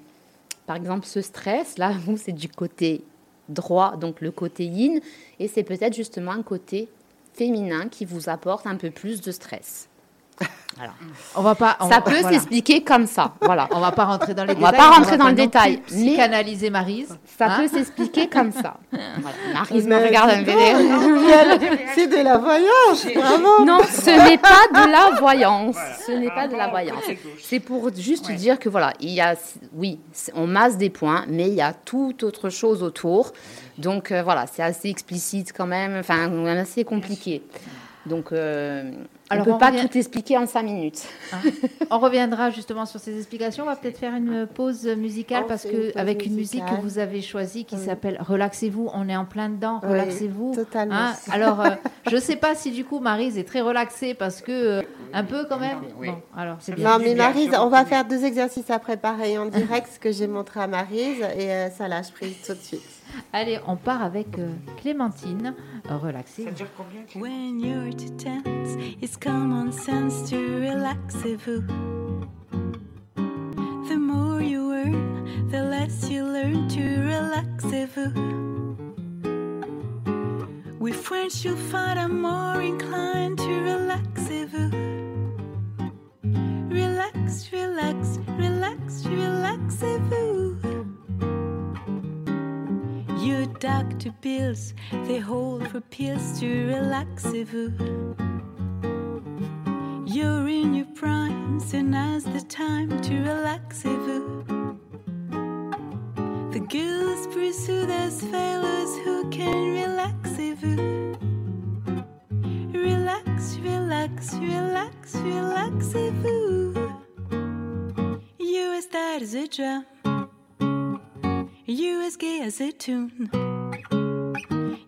Par exemple, ce stress, là, c'est du côté droit, donc le côté yin, et c'est peut-être justement un côté féminin qui vous apporte un peu plus de stress. Voilà. On va pas. on Ça va- peut voilà. s'expliquer comme ça. Voilà. On va pas rentrer dans les On va détails. pas rentrer dans le détail, mais- Psychanalyser Maryse. Ça Hein peut s'expliquer comme ça. Voilà. Maryse me regarde un donc, C'est de la voyance, bravo. Non, ce n'est pas de la voyance. Ce n'est pas de la Ah, voyance. C'est pour juste Ouais. dire que voilà, il y a, oui, on masse des points, mais il y a tout autre chose autour. Donc euh, voilà, c'est assez explicite quand même, enfin assez compliqué. Donc euh, Alors, on on peut pas revient- tout expliquer en cinq minutes. On reviendra justement sur ces explications. On va peut-être faire une pause musicale On parce une que pause avec une musique que vous avez choisie qui Oui. s'appelle Relaxez-vous. On est en plein dedans. Oui, Relaxez-vous. totalement. Hein, alors, euh, je ne sais pas si du coup Maryse est très relaxée parce que euh, un peu quand même. Oui. Bon, alors c'est bien. Non, mais sur on va faire deux exercices à préparer en direct, ce que j'ai montré à Maryse, et euh, ça lâche prise tout de suite. Allez, on part avec euh, Clémentine. Relaxez. Ça dure combien When you're too tense, it's common sense to relax vous. The more you earn, the less you learn to relax vous. With French, you'll find I'm more inclined to relax vous. Relax, relax, relax, relaxez-vous. Doctor pills they hold for pills to relax vous. You're in your prime, so now's the time to relax vous. The girls pursue those fellows who can relax vous. Relax, relax, relax, relaxez-vous. You as tight as a drum. You as gay as a tune.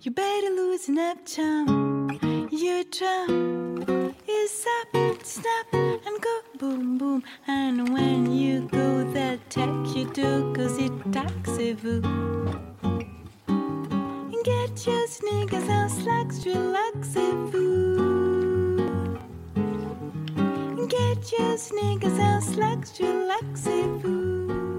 You better loosen up, chum. Your drum is up, snap, and go boom, boom. And when you go, that tack you do, cause it taxes-vous. Get your sneakers and slacks, relaxez-vous. Get your sneakers and slacks, relaxez-vous.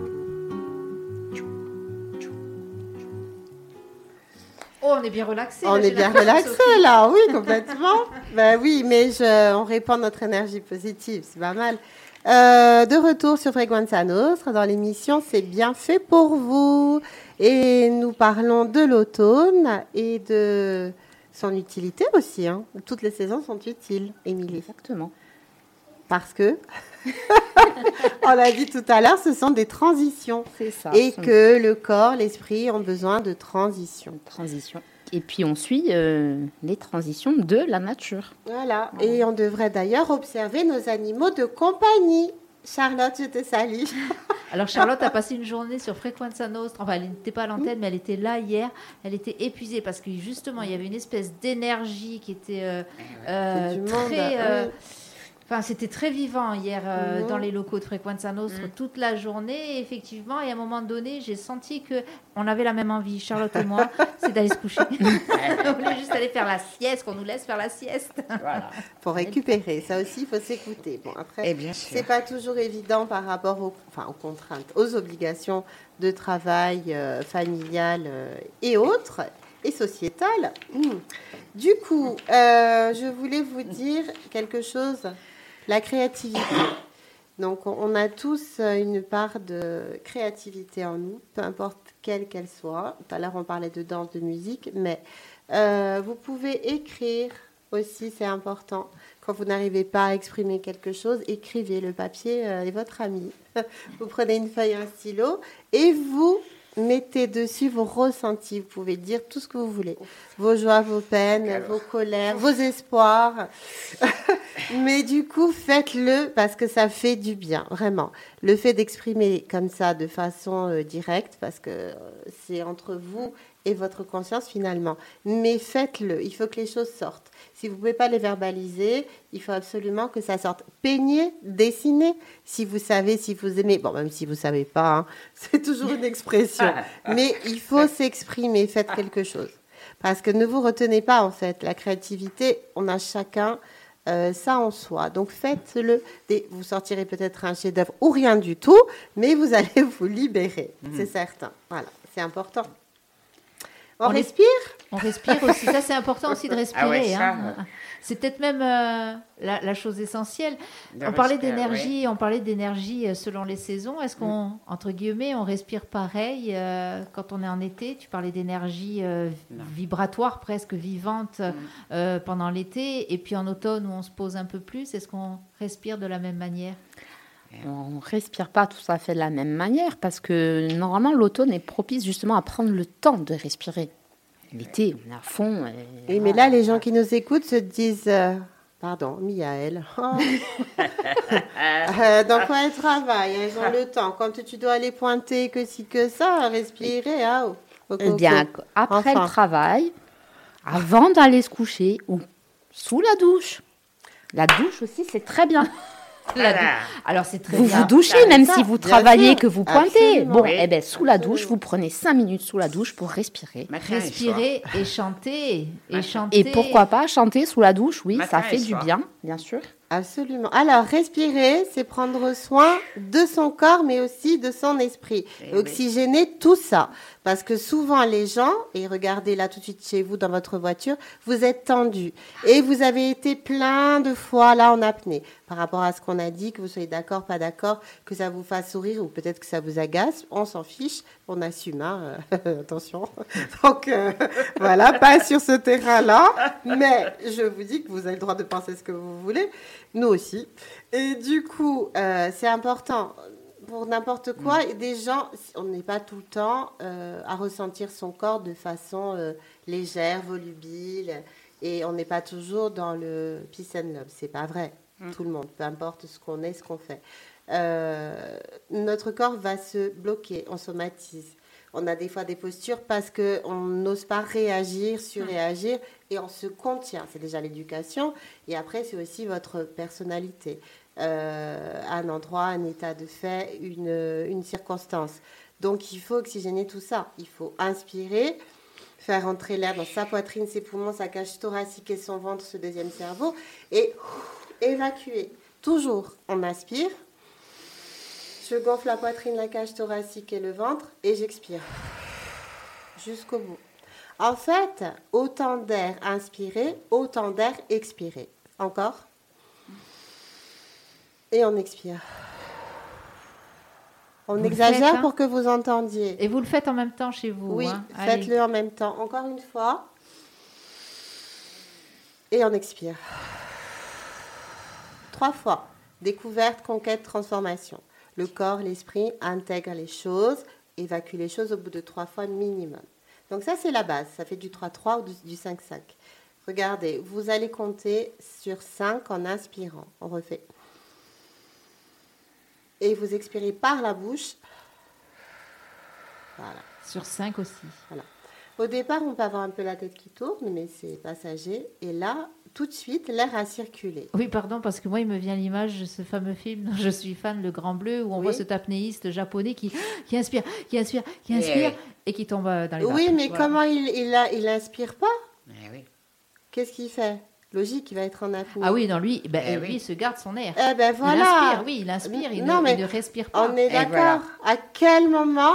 Oh, on est bien relaxé. On là, est bien relaxé là, oui, complètement. ben oui, mais je, on répand notre énergie positive, c'est pas mal. Euh, de retour sur Frequenza Nostra dans l'émission C'est bien fait pour vous. Et nous parlons de l'automne et de son utilité aussi. hein. Toutes les saisons sont utiles, Émilie. Exactement. Parce que, on l'a dit tout à l'heure, ce sont des transitions. C'est ça. Et C'est que le corps, l'esprit ont besoin de transitions. transition. Et puis on suit euh, les transitions de la nature. Voilà. Et on devrait d'ailleurs observer nos animaux de compagnie. Charlotte, je te salue. Alors Charlotte a passé une journée sur Frequenza Nostra. Enfin, elle n'était pas à l'antenne, mais elle était là hier. Elle était épuisée parce que justement, il y avait une espèce d'énergie qui était euh, euh, C'est du monde, très. euh, oui. Enfin, c'était très vivant hier euh, Mhm. dans les locaux de Frequenza Nostra Mhm. toute la journée. Et effectivement, et à un moment donné, j'ai senti que on avait la même envie, Charlotte et moi, c'est d'aller se coucher. on voulait juste aller faire la sieste, qu'on nous laisse faire la sieste. Voilà. Pour récupérer. Ça aussi, il faut s'écouter. Bon, après, sûr. c'est pas toujours évident par rapport aux, enfin, aux contraintes, aux obligations de travail euh, familial euh, et autres, et sociétales. Hmm. Du coup, euh, je voulais vous dire quelque chose. La créativité. Donc, on- a tous euh, une part de créativité en nous, peu importe quelle qu'elle soit. Tout à l'heure, on parlait de danse, de musique, mais euh, vous pouvez écrire aussi, c'est important. Quand vous n'arrivez pas à exprimer quelque chose, écrivez. Le papier euh, est votre ami. Vous prenez une feuille, un stylo et vous mettez dessus vos ressentis. Vous pouvez dire tout ce que vous voulez. Vos joies, vos peines, Alors. vos colères, vos espoirs. Mais du coup, faites-le parce que ça fait du bien, vraiment. Le fait d'exprimer comme ça de façon euh, directe, parce que euh, c'est entre vous et votre conscience finalement. Mais faites-le, il faut que les choses sortent. Si vous ne pouvez pas les verbaliser, il faut absolument que ça sorte. Peignez, dessinez, si vous savez, si vous aimez. Bon, même si vous ne savez pas, hein, c'est toujours une expression. Mais il faut s'exprimer, faites quelque chose. Parce que ne vous retenez pas, en fait. La créativité, on a chacun euh, ça en soi. Donc faites-le. Vous sortirez peut-être un chef-d'œuvre ou rien du tout, mais vous allez vous libérer, c'est certain. Voilà, c'est important. On, respire? On respire aussi. Ça, c'est important aussi de respirer. Ah ouais, ça, hein. C'est peut-être même euh, la, la chose essentielle. De on parlait respirer, d'énergie, on parlait d'énergie selon les saisons. Est-ce qu'on, entre guillemets, on respire pareil euh, quand on est en été? Tu parlais d'énergie euh, vibratoire, presque vivante euh, pendant l'été, et puis en automne où on se pose un peu plus. Est-ce qu'on respire de la même manière? On respire pas tout à fait de la même manière parce que normalement l'automne est propice justement à prendre le temps de respirer. L'été, on est à fond. et Oui, mais là, les gens qui nous écoutent se disent... euh, Pardon, Miaël. Oh. Euh, dans quoi elle travaille? Elles ont le temps. Quand tu dois aller pointer que si que ça, respirer. Ah, oh. Oh, Eh bien, après Enfin. le travail, avant d'aller se coucher ou sous la douche. La douche aussi, c'est très bien. La Voilà. dou- Alors c'est très Vous bien. vous douchez, même si vous travaillez, que vous pointez. Absolument. Bon, Oui. eh ben, sous la douche, vous prenez cinq minutes sous la douche pour respirer. Matin. Respirer et chanter. Et, chanter. Et pourquoi pas chanter sous la douche? Oui, Matin ça fait du bien, bien sûr. Absolument. Alors, respirer, c'est prendre soin de son corps, mais aussi de son esprit. Eh oui. Oxygéner tout ça. Parce que souvent, les gens, et regardez là tout de suite chez vous dans votre voiture, vous êtes tendus. Et vous avez été plein de fois là en apnée. Par rapport à ce qu'on a dit, que vous soyez d'accord, pas d'accord, que ça vous fasse sourire ou peut-être que ça vous agace, on s'en fiche, on assume, hein, euh, attention. Donc, euh, voilà, pas sur ce terrain-là. Mais je vous dis que vous avez le droit de penser ce que vous voulez. Nous aussi. Et du coup, euh, c'est important pour n'importe quoi. Et des gens, on n'est pas tout le temps euh, à ressentir son corps de façon euh, légère, volubile. Et on n'est pas toujours dans le peace and love. C'est pas vrai. Tout le monde, peu importe ce qu'on est, ce qu'on fait. Euh, notre corps va se bloquer, on somatise. On a des fois des postures parce qu'on n'ose pas réagir, surréagir et on se contient. C'est déjà l'éducation. Et après, c'est aussi votre personnalité. Euh, un endroit, un état de fait, une, une circonstance. Donc, il faut oxygéner tout ça. Il faut inspirer, faire entrer l'air dans sa poitrine, ses poumons, sa cage thoracique et son ventre, ce deuxième cerveau, et évacuer. Toujours, on inspire. Je gonfle la poitrine, la cage thoracique et le ventre, et j'expire. Jusqu'au bout. En fait, autant d'air inspiré, autant d'air expiré. Encore. Et on expire. On Vous exagère faites, hein pour que vous entendiez. Et vous le faites en même temps chez vous. Oui, hein. Faites-le en même temps. Encore une fois. Et on expire. Trois fois. Découverte, conquête, transformation. Le corps, l'esprit intègre les choses, évacue les choses au bout de trois fois minimum. Donc ça, c'est la base. Ça fait du 3-3 ou du du 5-5. Regardez, vous allez compter sur 5 en inspirant. On refait. Et vous expirez par la bouche. Voilà. Sur 5 aussi. Au départ, on peut avoir un peu la tête qui tourne, mais c'est passager. Et là, tout de suite, l'air a circulé. Oui, pardon, parce que moi, il me vient l'image de ce fameux film dont je suis fan, Le Grand Bleu, où on Oui. voit cet apnéiste japonais qui, qui inspire, qui inspire, qui Eh inspire, et qui tombe euh, dans les Oui, vapes. mais Voilà. comment il, il, a- il inspire pas? Eh oui. Qu'est-ce qu'il fait? Logique, il va être en apnée. Ah oui, non, lui, ben, Eh lui, oui. il se garde son air. Eh ben Il voilà. inspire, oui, il inspire, il, Non, ne, mais il ne respire pas. On est d'accord. voilà. À quel moment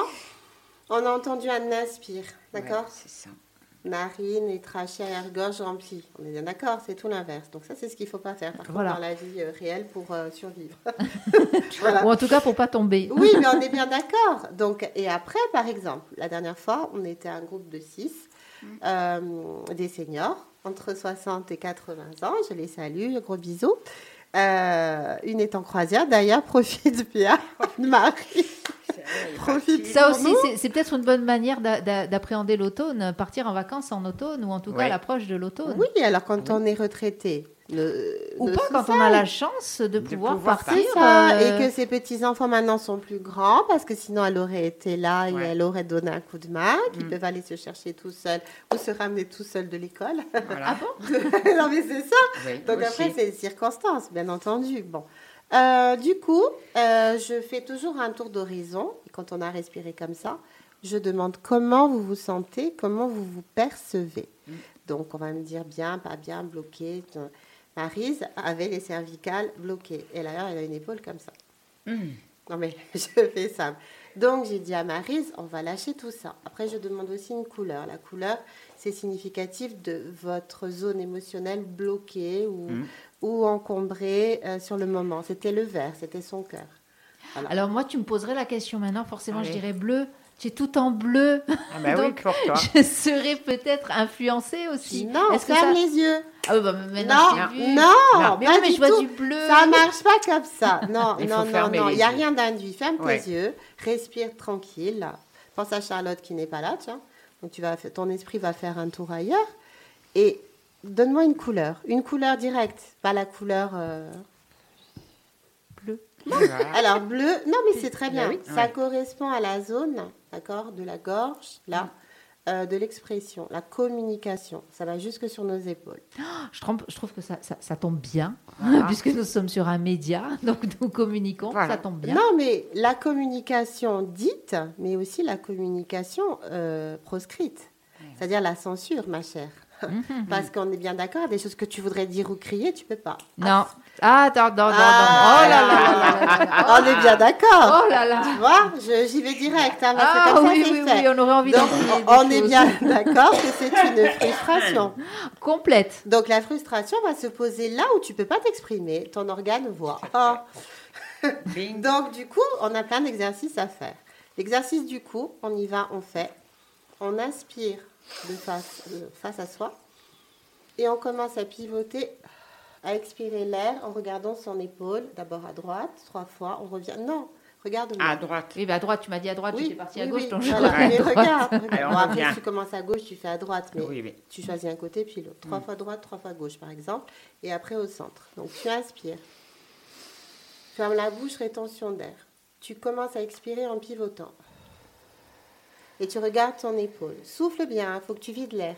on a entendu un inspire? D'accord? Ouais, c'est ça. Narine et trachée arrière-gorge remplie. On est bien d'accord, c'est tout l'inverse. Donc ça, c'est ce qu'il faut pas faire par contre, dans la vie euh, réelle pour euh, survivre. voilà. Ou en tout cas, pour pas tomber. Oui, mais on est bien d'accord. Donc, et après, par exemple, la dernière fois, on était un groupe de six, euh, des seniors. entre 60 et 80 ans. Je les salue, gros bisous. Euh, une est en croisière, d'ailleurs, profite bien, Marie. Profite Ça aussi, c'est- peut-être une bonne manière d'a- d'a- d'appréhender l'automne, partir en vacances en automne ou en tout cas Ouais. l'approche de l'automne. Oui, alors quand on est retraité, le, Ou le pas quand on a la chance de, De pouvoir, pouvoir partir. Ça, euh, et que ses petits-enfants maintenant sont plus grands, parce que sinon elle aurait été là et Ouais. elle aurait donné un coup de main, qu'ils Mm. peuvent aller se chercher tout seuls ou se ramener tout seuls de l'école. Voilà. non mais c'est ça. Oui, Donc aussi. après, c'est les circonstances, bien entendu. Bon. Euh, du coup, euh, je fais toujours un tour d'horizon. Et quand on a respiré comme ça, je demande comment vous vous sentez, comment vous vous percevez. Mm. Donc, on va me dire bien, pas bien, bloqué. Marise avait les cervicales bloquées. Et là, elle a une épaule comme ça. Mm. Non, mais je fais ça. Donc, j'ai dit à Marise, on va lâcher tout ça. Après, je demande aussi une couleur. La couleur, c'est significatif de votre zone émotionnelle bloquée ou, Mm. Ou encombrée euh, sur le moment. C'était le vert, c'était son cœur. Voilà. Alors moi, tu me poserais la question maintenant, forcément, je Allez. dirais bleu. Tu es tout en bleu. Ah bah oui, Donc, pour toi. Je serais peut-être influencée aussi. non, Est-ce que ferme ça... les yeux. Ah oui, bah, maintenant, non, je vu. non, Non. Mais pas oui, mais du je vois tout. du bleu. Ça marche pas comme ça. Non, Il non, non, non. Il n'y a rien d'induit. Ferme Ouais. tes yeux, respire tranquille. Pense à Charlotte qui n'est pas là, tiens. Donc tu vas, ton esprit va faire un tour ailleurs. Et donne-moi une couleur. Une couleur directe, pas la couleur euh, bleue. Voilà. Alors bleu, non mais c'est très bien. oui. Ça Ouais. correspond à la zone, d'accord, de la gorge, là, euh, de l'expression, la communication. Ça va jusque sur nos épaules. Je, trompe- je trouve que ça, ça, ça tombe bien, Voilà. puisque nous sommes sur un média, donc nous communiquons, Voilà. ça tombe bien. Non, mais la communication dite, mais aussi la communication euh, proscrite, c'est-à-dire la censure, ma chère. Mhm. Parce qu'on est bien d'accord, des choses que tu voudrais dire ou crier, tu peux pas. Non. Ah, attends, non, non, non. Ah, Oh là là là là là là. On est bien d'accord. Oh là là. Tu vois, j'y vais direct. Hein, Ah comme oui, ça, oui, oui, on aurait envie des on est bien d'accord que c'est une frustration. Complète. Donc, la frustration va se poser là où tu peux pas t'exprimer. Ton organe voit. Bing. Donc, du coup, on a plein d'exercices à faire. L'exercice du coup, on y va, on fait. On inspire de face, euh, face à soi. Et on commence à pivoter, à expirer l'air en regardant son épaule. D'abord à droite, trois fois. On revient. Non, regarde-moi. À droite. Oui, bah à droite, tu m'as dit à droite, j'étais partie à oui, gauche, oui, donc je voilà. à Mais droite. regarde, regarde. Alors, on Bon, après, si tu commences à gauche, tu fais à droite. Mais Oui, oui. tu choisis un côté puis l'autre. Trois fois droite, trois fois gauche, par exemple. Et après au centre. Donc tu inspires. Ferme la bouche, rétention d'air. Tu commences à expirer en pivotant. Et tu regardes ton épaule. Souffle bien, il faut que tu vides l'air.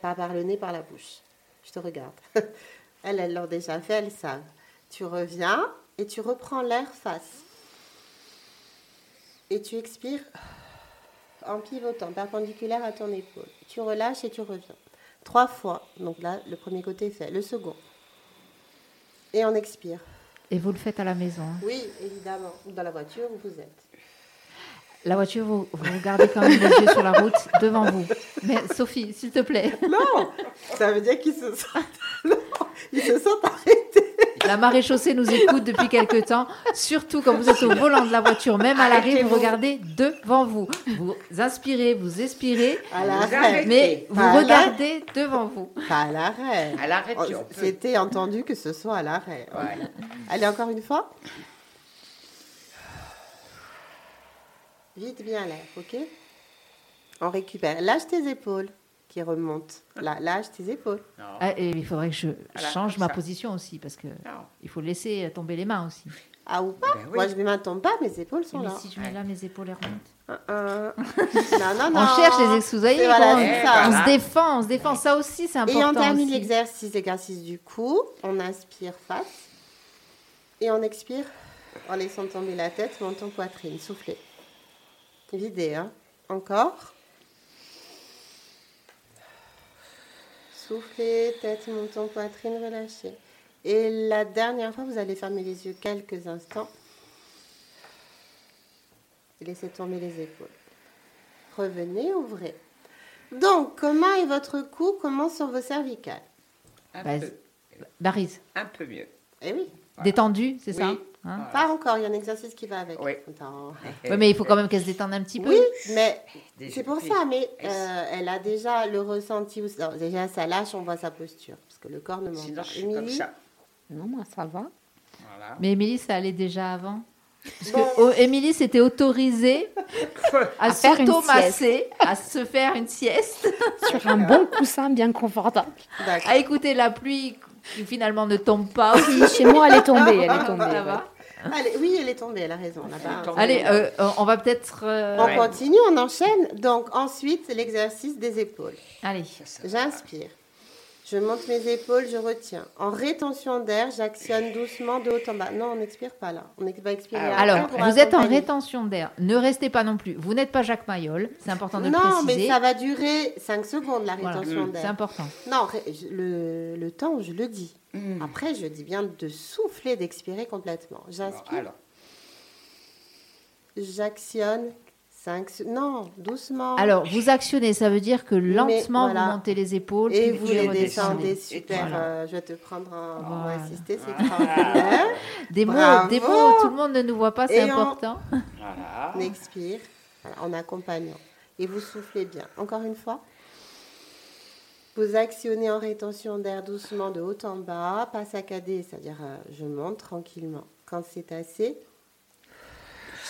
Pas par le nez, par la bouche. Je te regarde. elles, elles l'ont déjà fait, elles savent. Tu reviens et tu reprends l'air face. Et tu expires en pivotant, perpendiculaire à ton épaule. Tu relâches et tu reviens. Trois fois. Donc là, le premier côté est fait. Le second. Et on expire. Et vous le faites à la maison. hein? Oui, évidemment. Dans la voiture où vous êtes. La voiture, vous, vous regardez quand même les yeux sur la route devant vous. Mais Sophie, s'il te plaît, Non Ça veut dire qu'ils se sentent... Non, ils se sentent arrêtés. la marée chaussée nous écoute depuis quelque temps. Surtout quand vous êtes au volant de la voiture, même à l'arrêt, vous regardez devant vous. Vous inspirez, vous expirez, À l'arrêt. mais vous à regardez devant vous. Pas à l'arrêt. À l'arrêt, Oh. C'était entendu que ce soit à l'arrêt. Allez, encore une fois. Vite bien l'air, ok? On récupère. Lâche tes épaules qui remontent. Là, lâche tes épaules. Ah, et il faudrait que je Voilà, change ma ça. position aussi, parce que Non. il faut laisser tomber les mains aussi. Ah ou pas? Ben oui. Moi, je mes mains tombent pas, mes épaules sont Mais là. si je mets là, mes épaules elles remontent. Non, non, non. On cherche les excuses. Vous voyez, C'est voilà, on, c'est on ça. se défend, on se défend. Ça aussi, c'est important. Et on termine l'exercice, l'exercice du cou. On inspire face. Et on expire en laissant tomber la tête, menton, poitrine. Soufflez. Videz, hein. Encore. Soufflez, tête, menton, poitrine, relâchez. Et la dernière fois, vous allez fermer les yeux quelques instants. Et laissez tomber les épaules. Revenez, ouvrez. Donc, comment est votre cou? Comment sont vos cervicales? Un, Bah, peu, Barise. un peu mieux. Eh oui, Détendue, c'est ça? Hein Pas encore, il y a un exercice qui va avec. Oui. Mais il faut quand même qu'elle se détende un petit peu. Oui, mais c'est pour ça, mais euh, elle a déjà le ressenti. Où... non, déjà, ça lâche, on voit sa posture. Parce que le corps ne ment pas. comme Émilie, ça. Non, moi, ça va. Voilà. Mais Émilie, ça allait déjà avant. Parce Bon. que oh, Émilie s'était autorisée à, À faire une s'automasser, à se faire une sieste, Sur un bon coussin bien confortable. À écouter la pluie qui finalement ne tombe pas. Oui, chez moi, elle est tombée. Elle est tombée. Ça ouais. va Allez, oui, elle est tombée, elle a raison. Là-bas. Allez, euh, on va peut-être. euh, On Ouais. continue, on enchaîne. Donc, ensuite, l'exercice des épaules. Allez. J'inspire. Je monte mes épaules, je retiens. En rétention d'air, j'actionne doucement de haut en bas. Non, on n'expire pas là. On va expirer. Ah, Alors, pour vous êtes en rétention d'air. Ne restez pas non plus. Vous n'êtes pas Jacques Mayol. C'est important de le Non, préciser. mais ça va durer 5 secondes, la Voilà. rétention C'est d'air. important. Non, le, le temps, je le dis. Mmh. Après, je dis bien de souffler, d'expirer complètement. J'inspire, j'actionne 5 Non, doucement. Alors, vous actionnez, ça veut dire que lentement, voilà. vous montez les épaules. Et puis vous les redescendez. descendez, super. Voilà. euh, je vais te prendre un. On va Voilà. assister, c'est Voilà. extraordinaire. Des mots, Bravo. des mots, tout le monde ne nous voit pas, c'est on- important. voilà. On expire voilà, en accompagnant. Et vous soufflez bien. Encore une fois. Vous actionnez en rétention d'air doucement de haut en bas, pas saccadé, c'est-à-dire euh, je monte tranquillement. Quand c'est assez,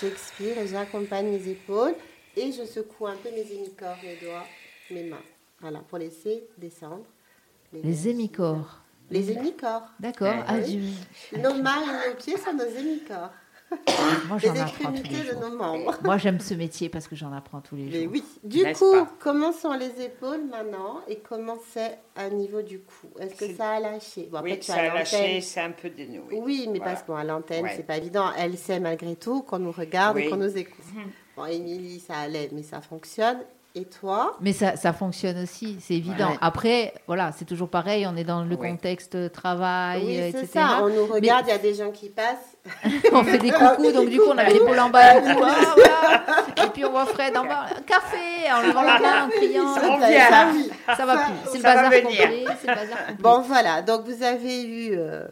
j'expire et j'accompagne mes épaules et je secoue un peu mes hémicorps, mes doigts, mes mains. Voilà, pour laisser descendre. Les nerfs. hémicorps. Les hémicorps. D'accord. Ouais. Ah, Oui. je- Nos mains et nos pieds sont nos hémicorps. Moi, Les j'en apprends tous extrémités les de jours. nos membres. Moi, j'aime ce métier parce que j'en apprends tous les Mais jours. oui. Du coup, pas comment sont les épaules maintenant et comment c'est à niveau du cou? Est-ce que ça a lâché? Bon, après, Oui, ça a lâché, c'est un peu dénoué. Oui, mais Voilà. parce qu'à l'antenne, Ouais. c'est pas évident. Elle sait malgré tout qu'on nous regarde et Oui. qu'on nous écoute. Bon, Émilie, ça allait, mais ça fonctionne. Et toi Mais ça, ça fonctionne aussi, c'est évident. Ouais. Après, voilà, c'est toujours pareil, on est dans le contexte travail, Oui, etc. ça. On nous regarde, il y a des gens qui passent. on fait des coucous, donc du coup, on avait l'épaule en bas. du coup, ah, voilà. Et puis, on voit Fred en bas, un café, en levant la main, en criant. Ça Ça, ça, va plus, c'est le ça va bazar venir. complet. C'est le bazar complet. Bon, voilà. Donc, vous avez eu euh,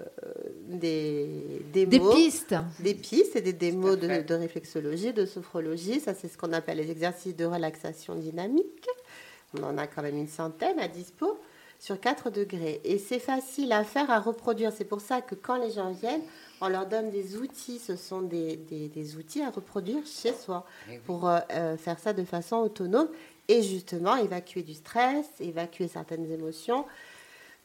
des, des, Des mots. pistes. des pistes et des démos de, réflexologie, de sophrologie. Ça, c'est ce qu'on appelle les exercices de relaxation dynamique. On en a quand même une centaine à dispo sur 4 degrés. Et c'est facile à faire, à reproduire. C'est pour ça que quand les gens viennent, on leur donne des outils. Ce sont des, des- des outils à reproduire chez soi Eh oui. pour euh, euh, faire ça de façon autonome et justement évacuer du stress, évacuer certaines émotions,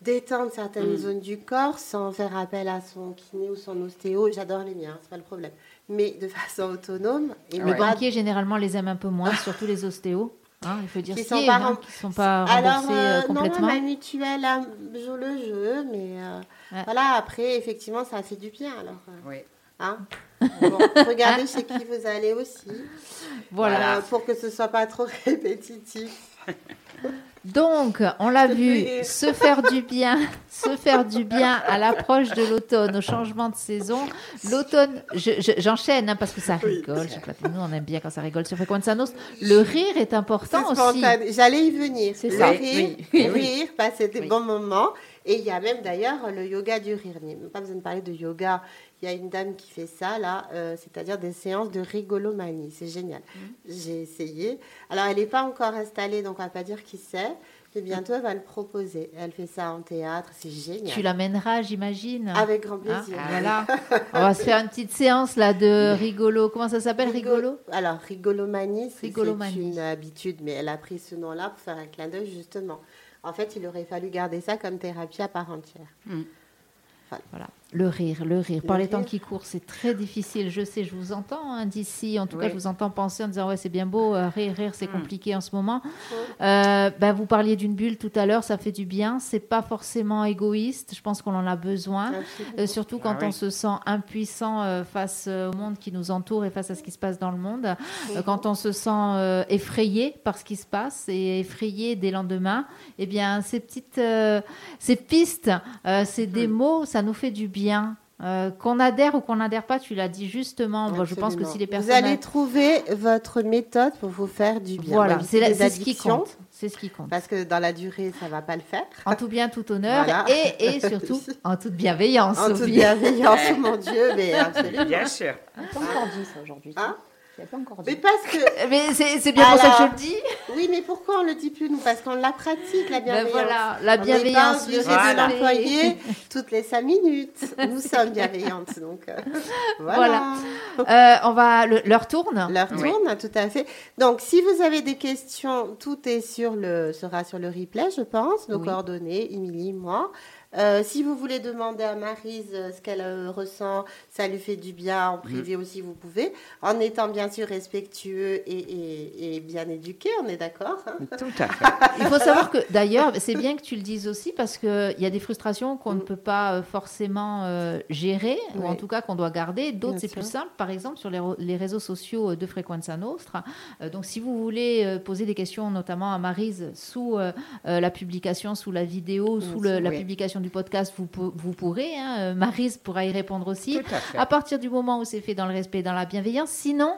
détendre certaines Mm. zones du corps sans faire appel à son kiné ou son ostéo. J'adore les miens, c'est pas le problème. Mais de façon autonome et Le pas- banquier, généralement, les aime un peu moins, surtout les ostéos. Hein, il faut dire Qui ce sont est, pas hein, rem- qui sont pas Alors, remboursés euh, euh, non, complètement. ma mutuelle joue le jeu, mais euh, Ouais. voilà, après, effectivement, ça fait du bien. Alors, euh, Oui. hein. Bon, regardez chez qui vous allez aussi, Voilà. euh, pour que ce soit pas trop répétitif. Donc, on l'a vu, se faire du bien, se faire du bien à l'approche de l'automne, au changement de saison. L'automne, je- je- j'enchaîne hein, parce que ça rigole. je Nous, on aime bien quand ça rigole sur Fréquence Sanos. Le rire est important aussi. J'allais y venir. C'est ça. Rire, Oui. rire, passer des Oui. bons moments. Et il y a même d'ailleurs le yoga du rire. Il n'y a même pas besoin de parler de yoga. Il y a une dame qui fait ça, là, euh, c'est-à-dire des séances de rigolomanie. C'est génial. Mmh. J'ai essayé. Alors, elle n'est pas encore installée, donc on ne va pas dire qui c'est. Mais bientôt, elle va le proposer. Elle fait ça en théâtre. C'est génial. Tu l'amèneras, j'imagine. Avec grand plaisir. voilà. On va se faire une petite séance là de rigolo. Comment ça s'appelle, rigolo Alors, rigolomanie, c'est Rigolomanie. c'est une habitude, mais elle a pris ce nom-là pour faire un clin d'œil, justement. En fait, il aurait fallu garder ça comme thérapie à part entière. Voilà, le rire, le rire. Par Le les temps qui courent, c'est très difficile. Je sais, je vous entends hein, d'ici. En tout cas, je vous entends penser en disant ouais, c'est bien beau, euh, rire, rire, c'est Mm. compliqué en ce moment. Euh, bah, vous parliez d'une bulle tout à l'heure, ça fait du bien. C'est pas forcément égoïste. Je pense qu'on en a besoin. Euh, surtout quand Ah oui. on se sent impuissant euh, face au monde qui nous entoure et face à ce qui se passe dans le monde. Euh, quand on se sent euh, effrayé par ce qui se passe et effrayé des lendemains, eh bien, ces petites, euh, ces pistes, euh, ces Mm. des mots, ça nous fait du bien. Euh, qu'on adhère ou qu'on n'adhère pas, tu l'as dit justement. Bon, je pense que si les Vous personnes. allez trouver votre méthode pour vous faire du bien. Voilà, c'est ce qui compte. C'est ce qui compte. Parce que dans la durée, ça va pas le faire. En tout bien, tout honneur Voilà. et, et surtout en toute bienveillance. En toute bienveillance, mon Dieu, mais absolument. Bien sûr. On dit ça aujourd'hui. Hein? Pas encore Mais parce que, Mais c'est c'est bien pour ça que je le dis. oui, mais pourquoi on le dit plus nous? Parce qu'on la pratique, la Ben bienveillance. voilà, la On bienveillance, n'est le pas de l'employer toutes les cinq minutes. Nous sommes bienveillantes, donc euh, voilà. Voilà. Euh, on va, le- leur tourne. Leur tourne, tout à fait. Donc, si vous avez des questions, tout est sur le, sera sur le replay, je pense. Nos Oui. coordonnées, Émilie, moi. Euh, si vous voulez demander à Marise euh, ce qu'elle euh, ressent, ça lui fait du bien en privé aussi, vous pouvez, en étant bien sûr respectueux et, et- et bien éduqué, on est d'accord hein Tout à fait. Il faut savoir que d'ailleurs, c'est bien que tu le dises aussi parce qu'il y a des frustrations qu'on ne Mm. peut pas forcément euh, gérer ou en tout cas qu'on doit garder. D'autres, c'est plus simple. Par exemple, sur les, réseaux sociaux de Frequenza Nostra. Euh, donc, si vous voulez euh, poser des questions, notamment à Marise, sous euh, euh, la publication, sous la vidéo, sous le- la Oui. publication du podcast, vous, vous pourrez. hein. Euh, Marise pourra y répondre aussi. Tout à fait. À partir du moment où c'est fait dans le respect et dans la bienveillance, sinon,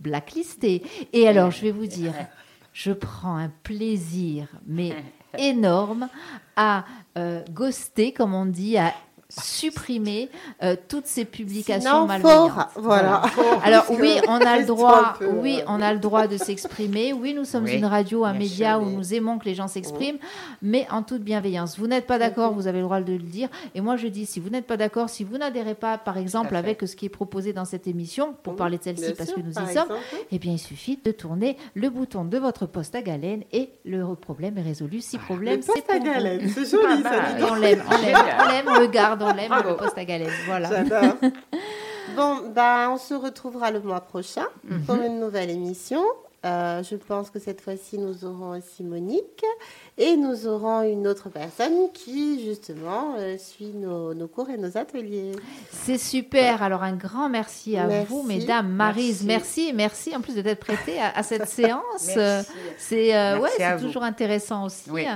blacklisté. Et alors, je vais vous dire, je prends un plaisir, mais énorme, à euh, ghoster, comme on dit, à supprimer euh, toutes ces publications Sinon, malveillantes. fort, voilà. Alors oui, on a le droit, peu, oui, euh, on a le droit de s'exprimer. Oui, nous sommes Oui, une radio, un média sûr, où mais- nous aimons que les gens s'expriment, mais en toute bienveillance. Vous n'êtes pas d'accord, Mhm. vous avez le droit de le dire. Et moi, je dis, si vous n'êtes pas d'accord, si vous n'adhérez pas, par exemple, avec ce qui est proposé dans cette émission, pour Mhm, parler de celle-ci parce sûr, que nous par y sommes, eh bien, il suffit de tourner le bouton de votre poste à galène et le problème est résolu. Si problème, c'est poste à galène, c'est joli ça, dis Et donc. on l'aime, on l'aime, on l'aime, on le garde, on l'aime, Bravo. le poste à galène. Voilà. J'adore. bon, ben, on se retrouvera le mois prochain Mhm. pour une nouvelle émission. Euh, je pense que cette fois-ci, nous aurons aussi Monique et nous aurons une autre personne qui, justement, euh, suit nos, nos cours et nos ateliers. C'est super. Alors un grand merci à Merci. vous, mesdames. Marise, merci, merci, en plus de t'être prêtée à, à cette séance. Merci. C'est euh, Merci ouais, à toujours intéressant aussi. Oui.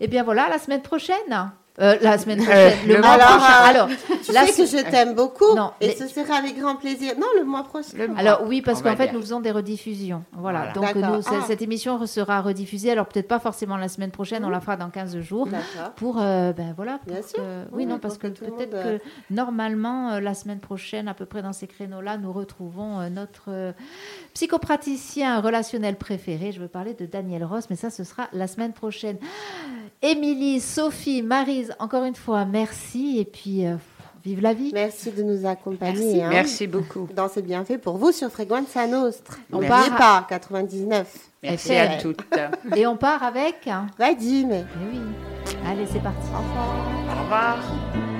Et bien voilà, la semaine prochaine. Euh, la semaine prochaine, le, le mois mois prochain. prochain. Alors, Tu la sais que je t'aime beaucoup Non, et mais- ce sera avec grand plaisir. Non, le mois prochain. Le mois. Alors oui, parce qu'en fait, dire. nous faisons des rediffusions. Voilà. Voilà. Donc nous, Ah. cette émission sera rediffusée. Alors peut-être pas forcément la semaine prochaine, on la fera dans 15 jours. D'accord. Pour euh, ben voilà pour Bien que- sûr. oui Oui, non parce que, peut-être monde, euh, que normalement euh, la semaine prochaine à peu près dans ces créneaux là nous retrouvons euh, notre euh, psychopraticien relationnel préféré je veux parler de Daniel Ross mais ça ce sera la semaine prochaine Émilie Sophie Marise encore une fois merci et puis euh, vive la vie Merci de nous accompagner. hein, Merci beaucoup. Dans ces bienfaits pour vous sur Frequenza Nostra. On N'oubliez part- pas, 99. Merci à toutes. et on part avec hein. Vadim. Eh oui allez c'est parti Au revoir. Au revoir.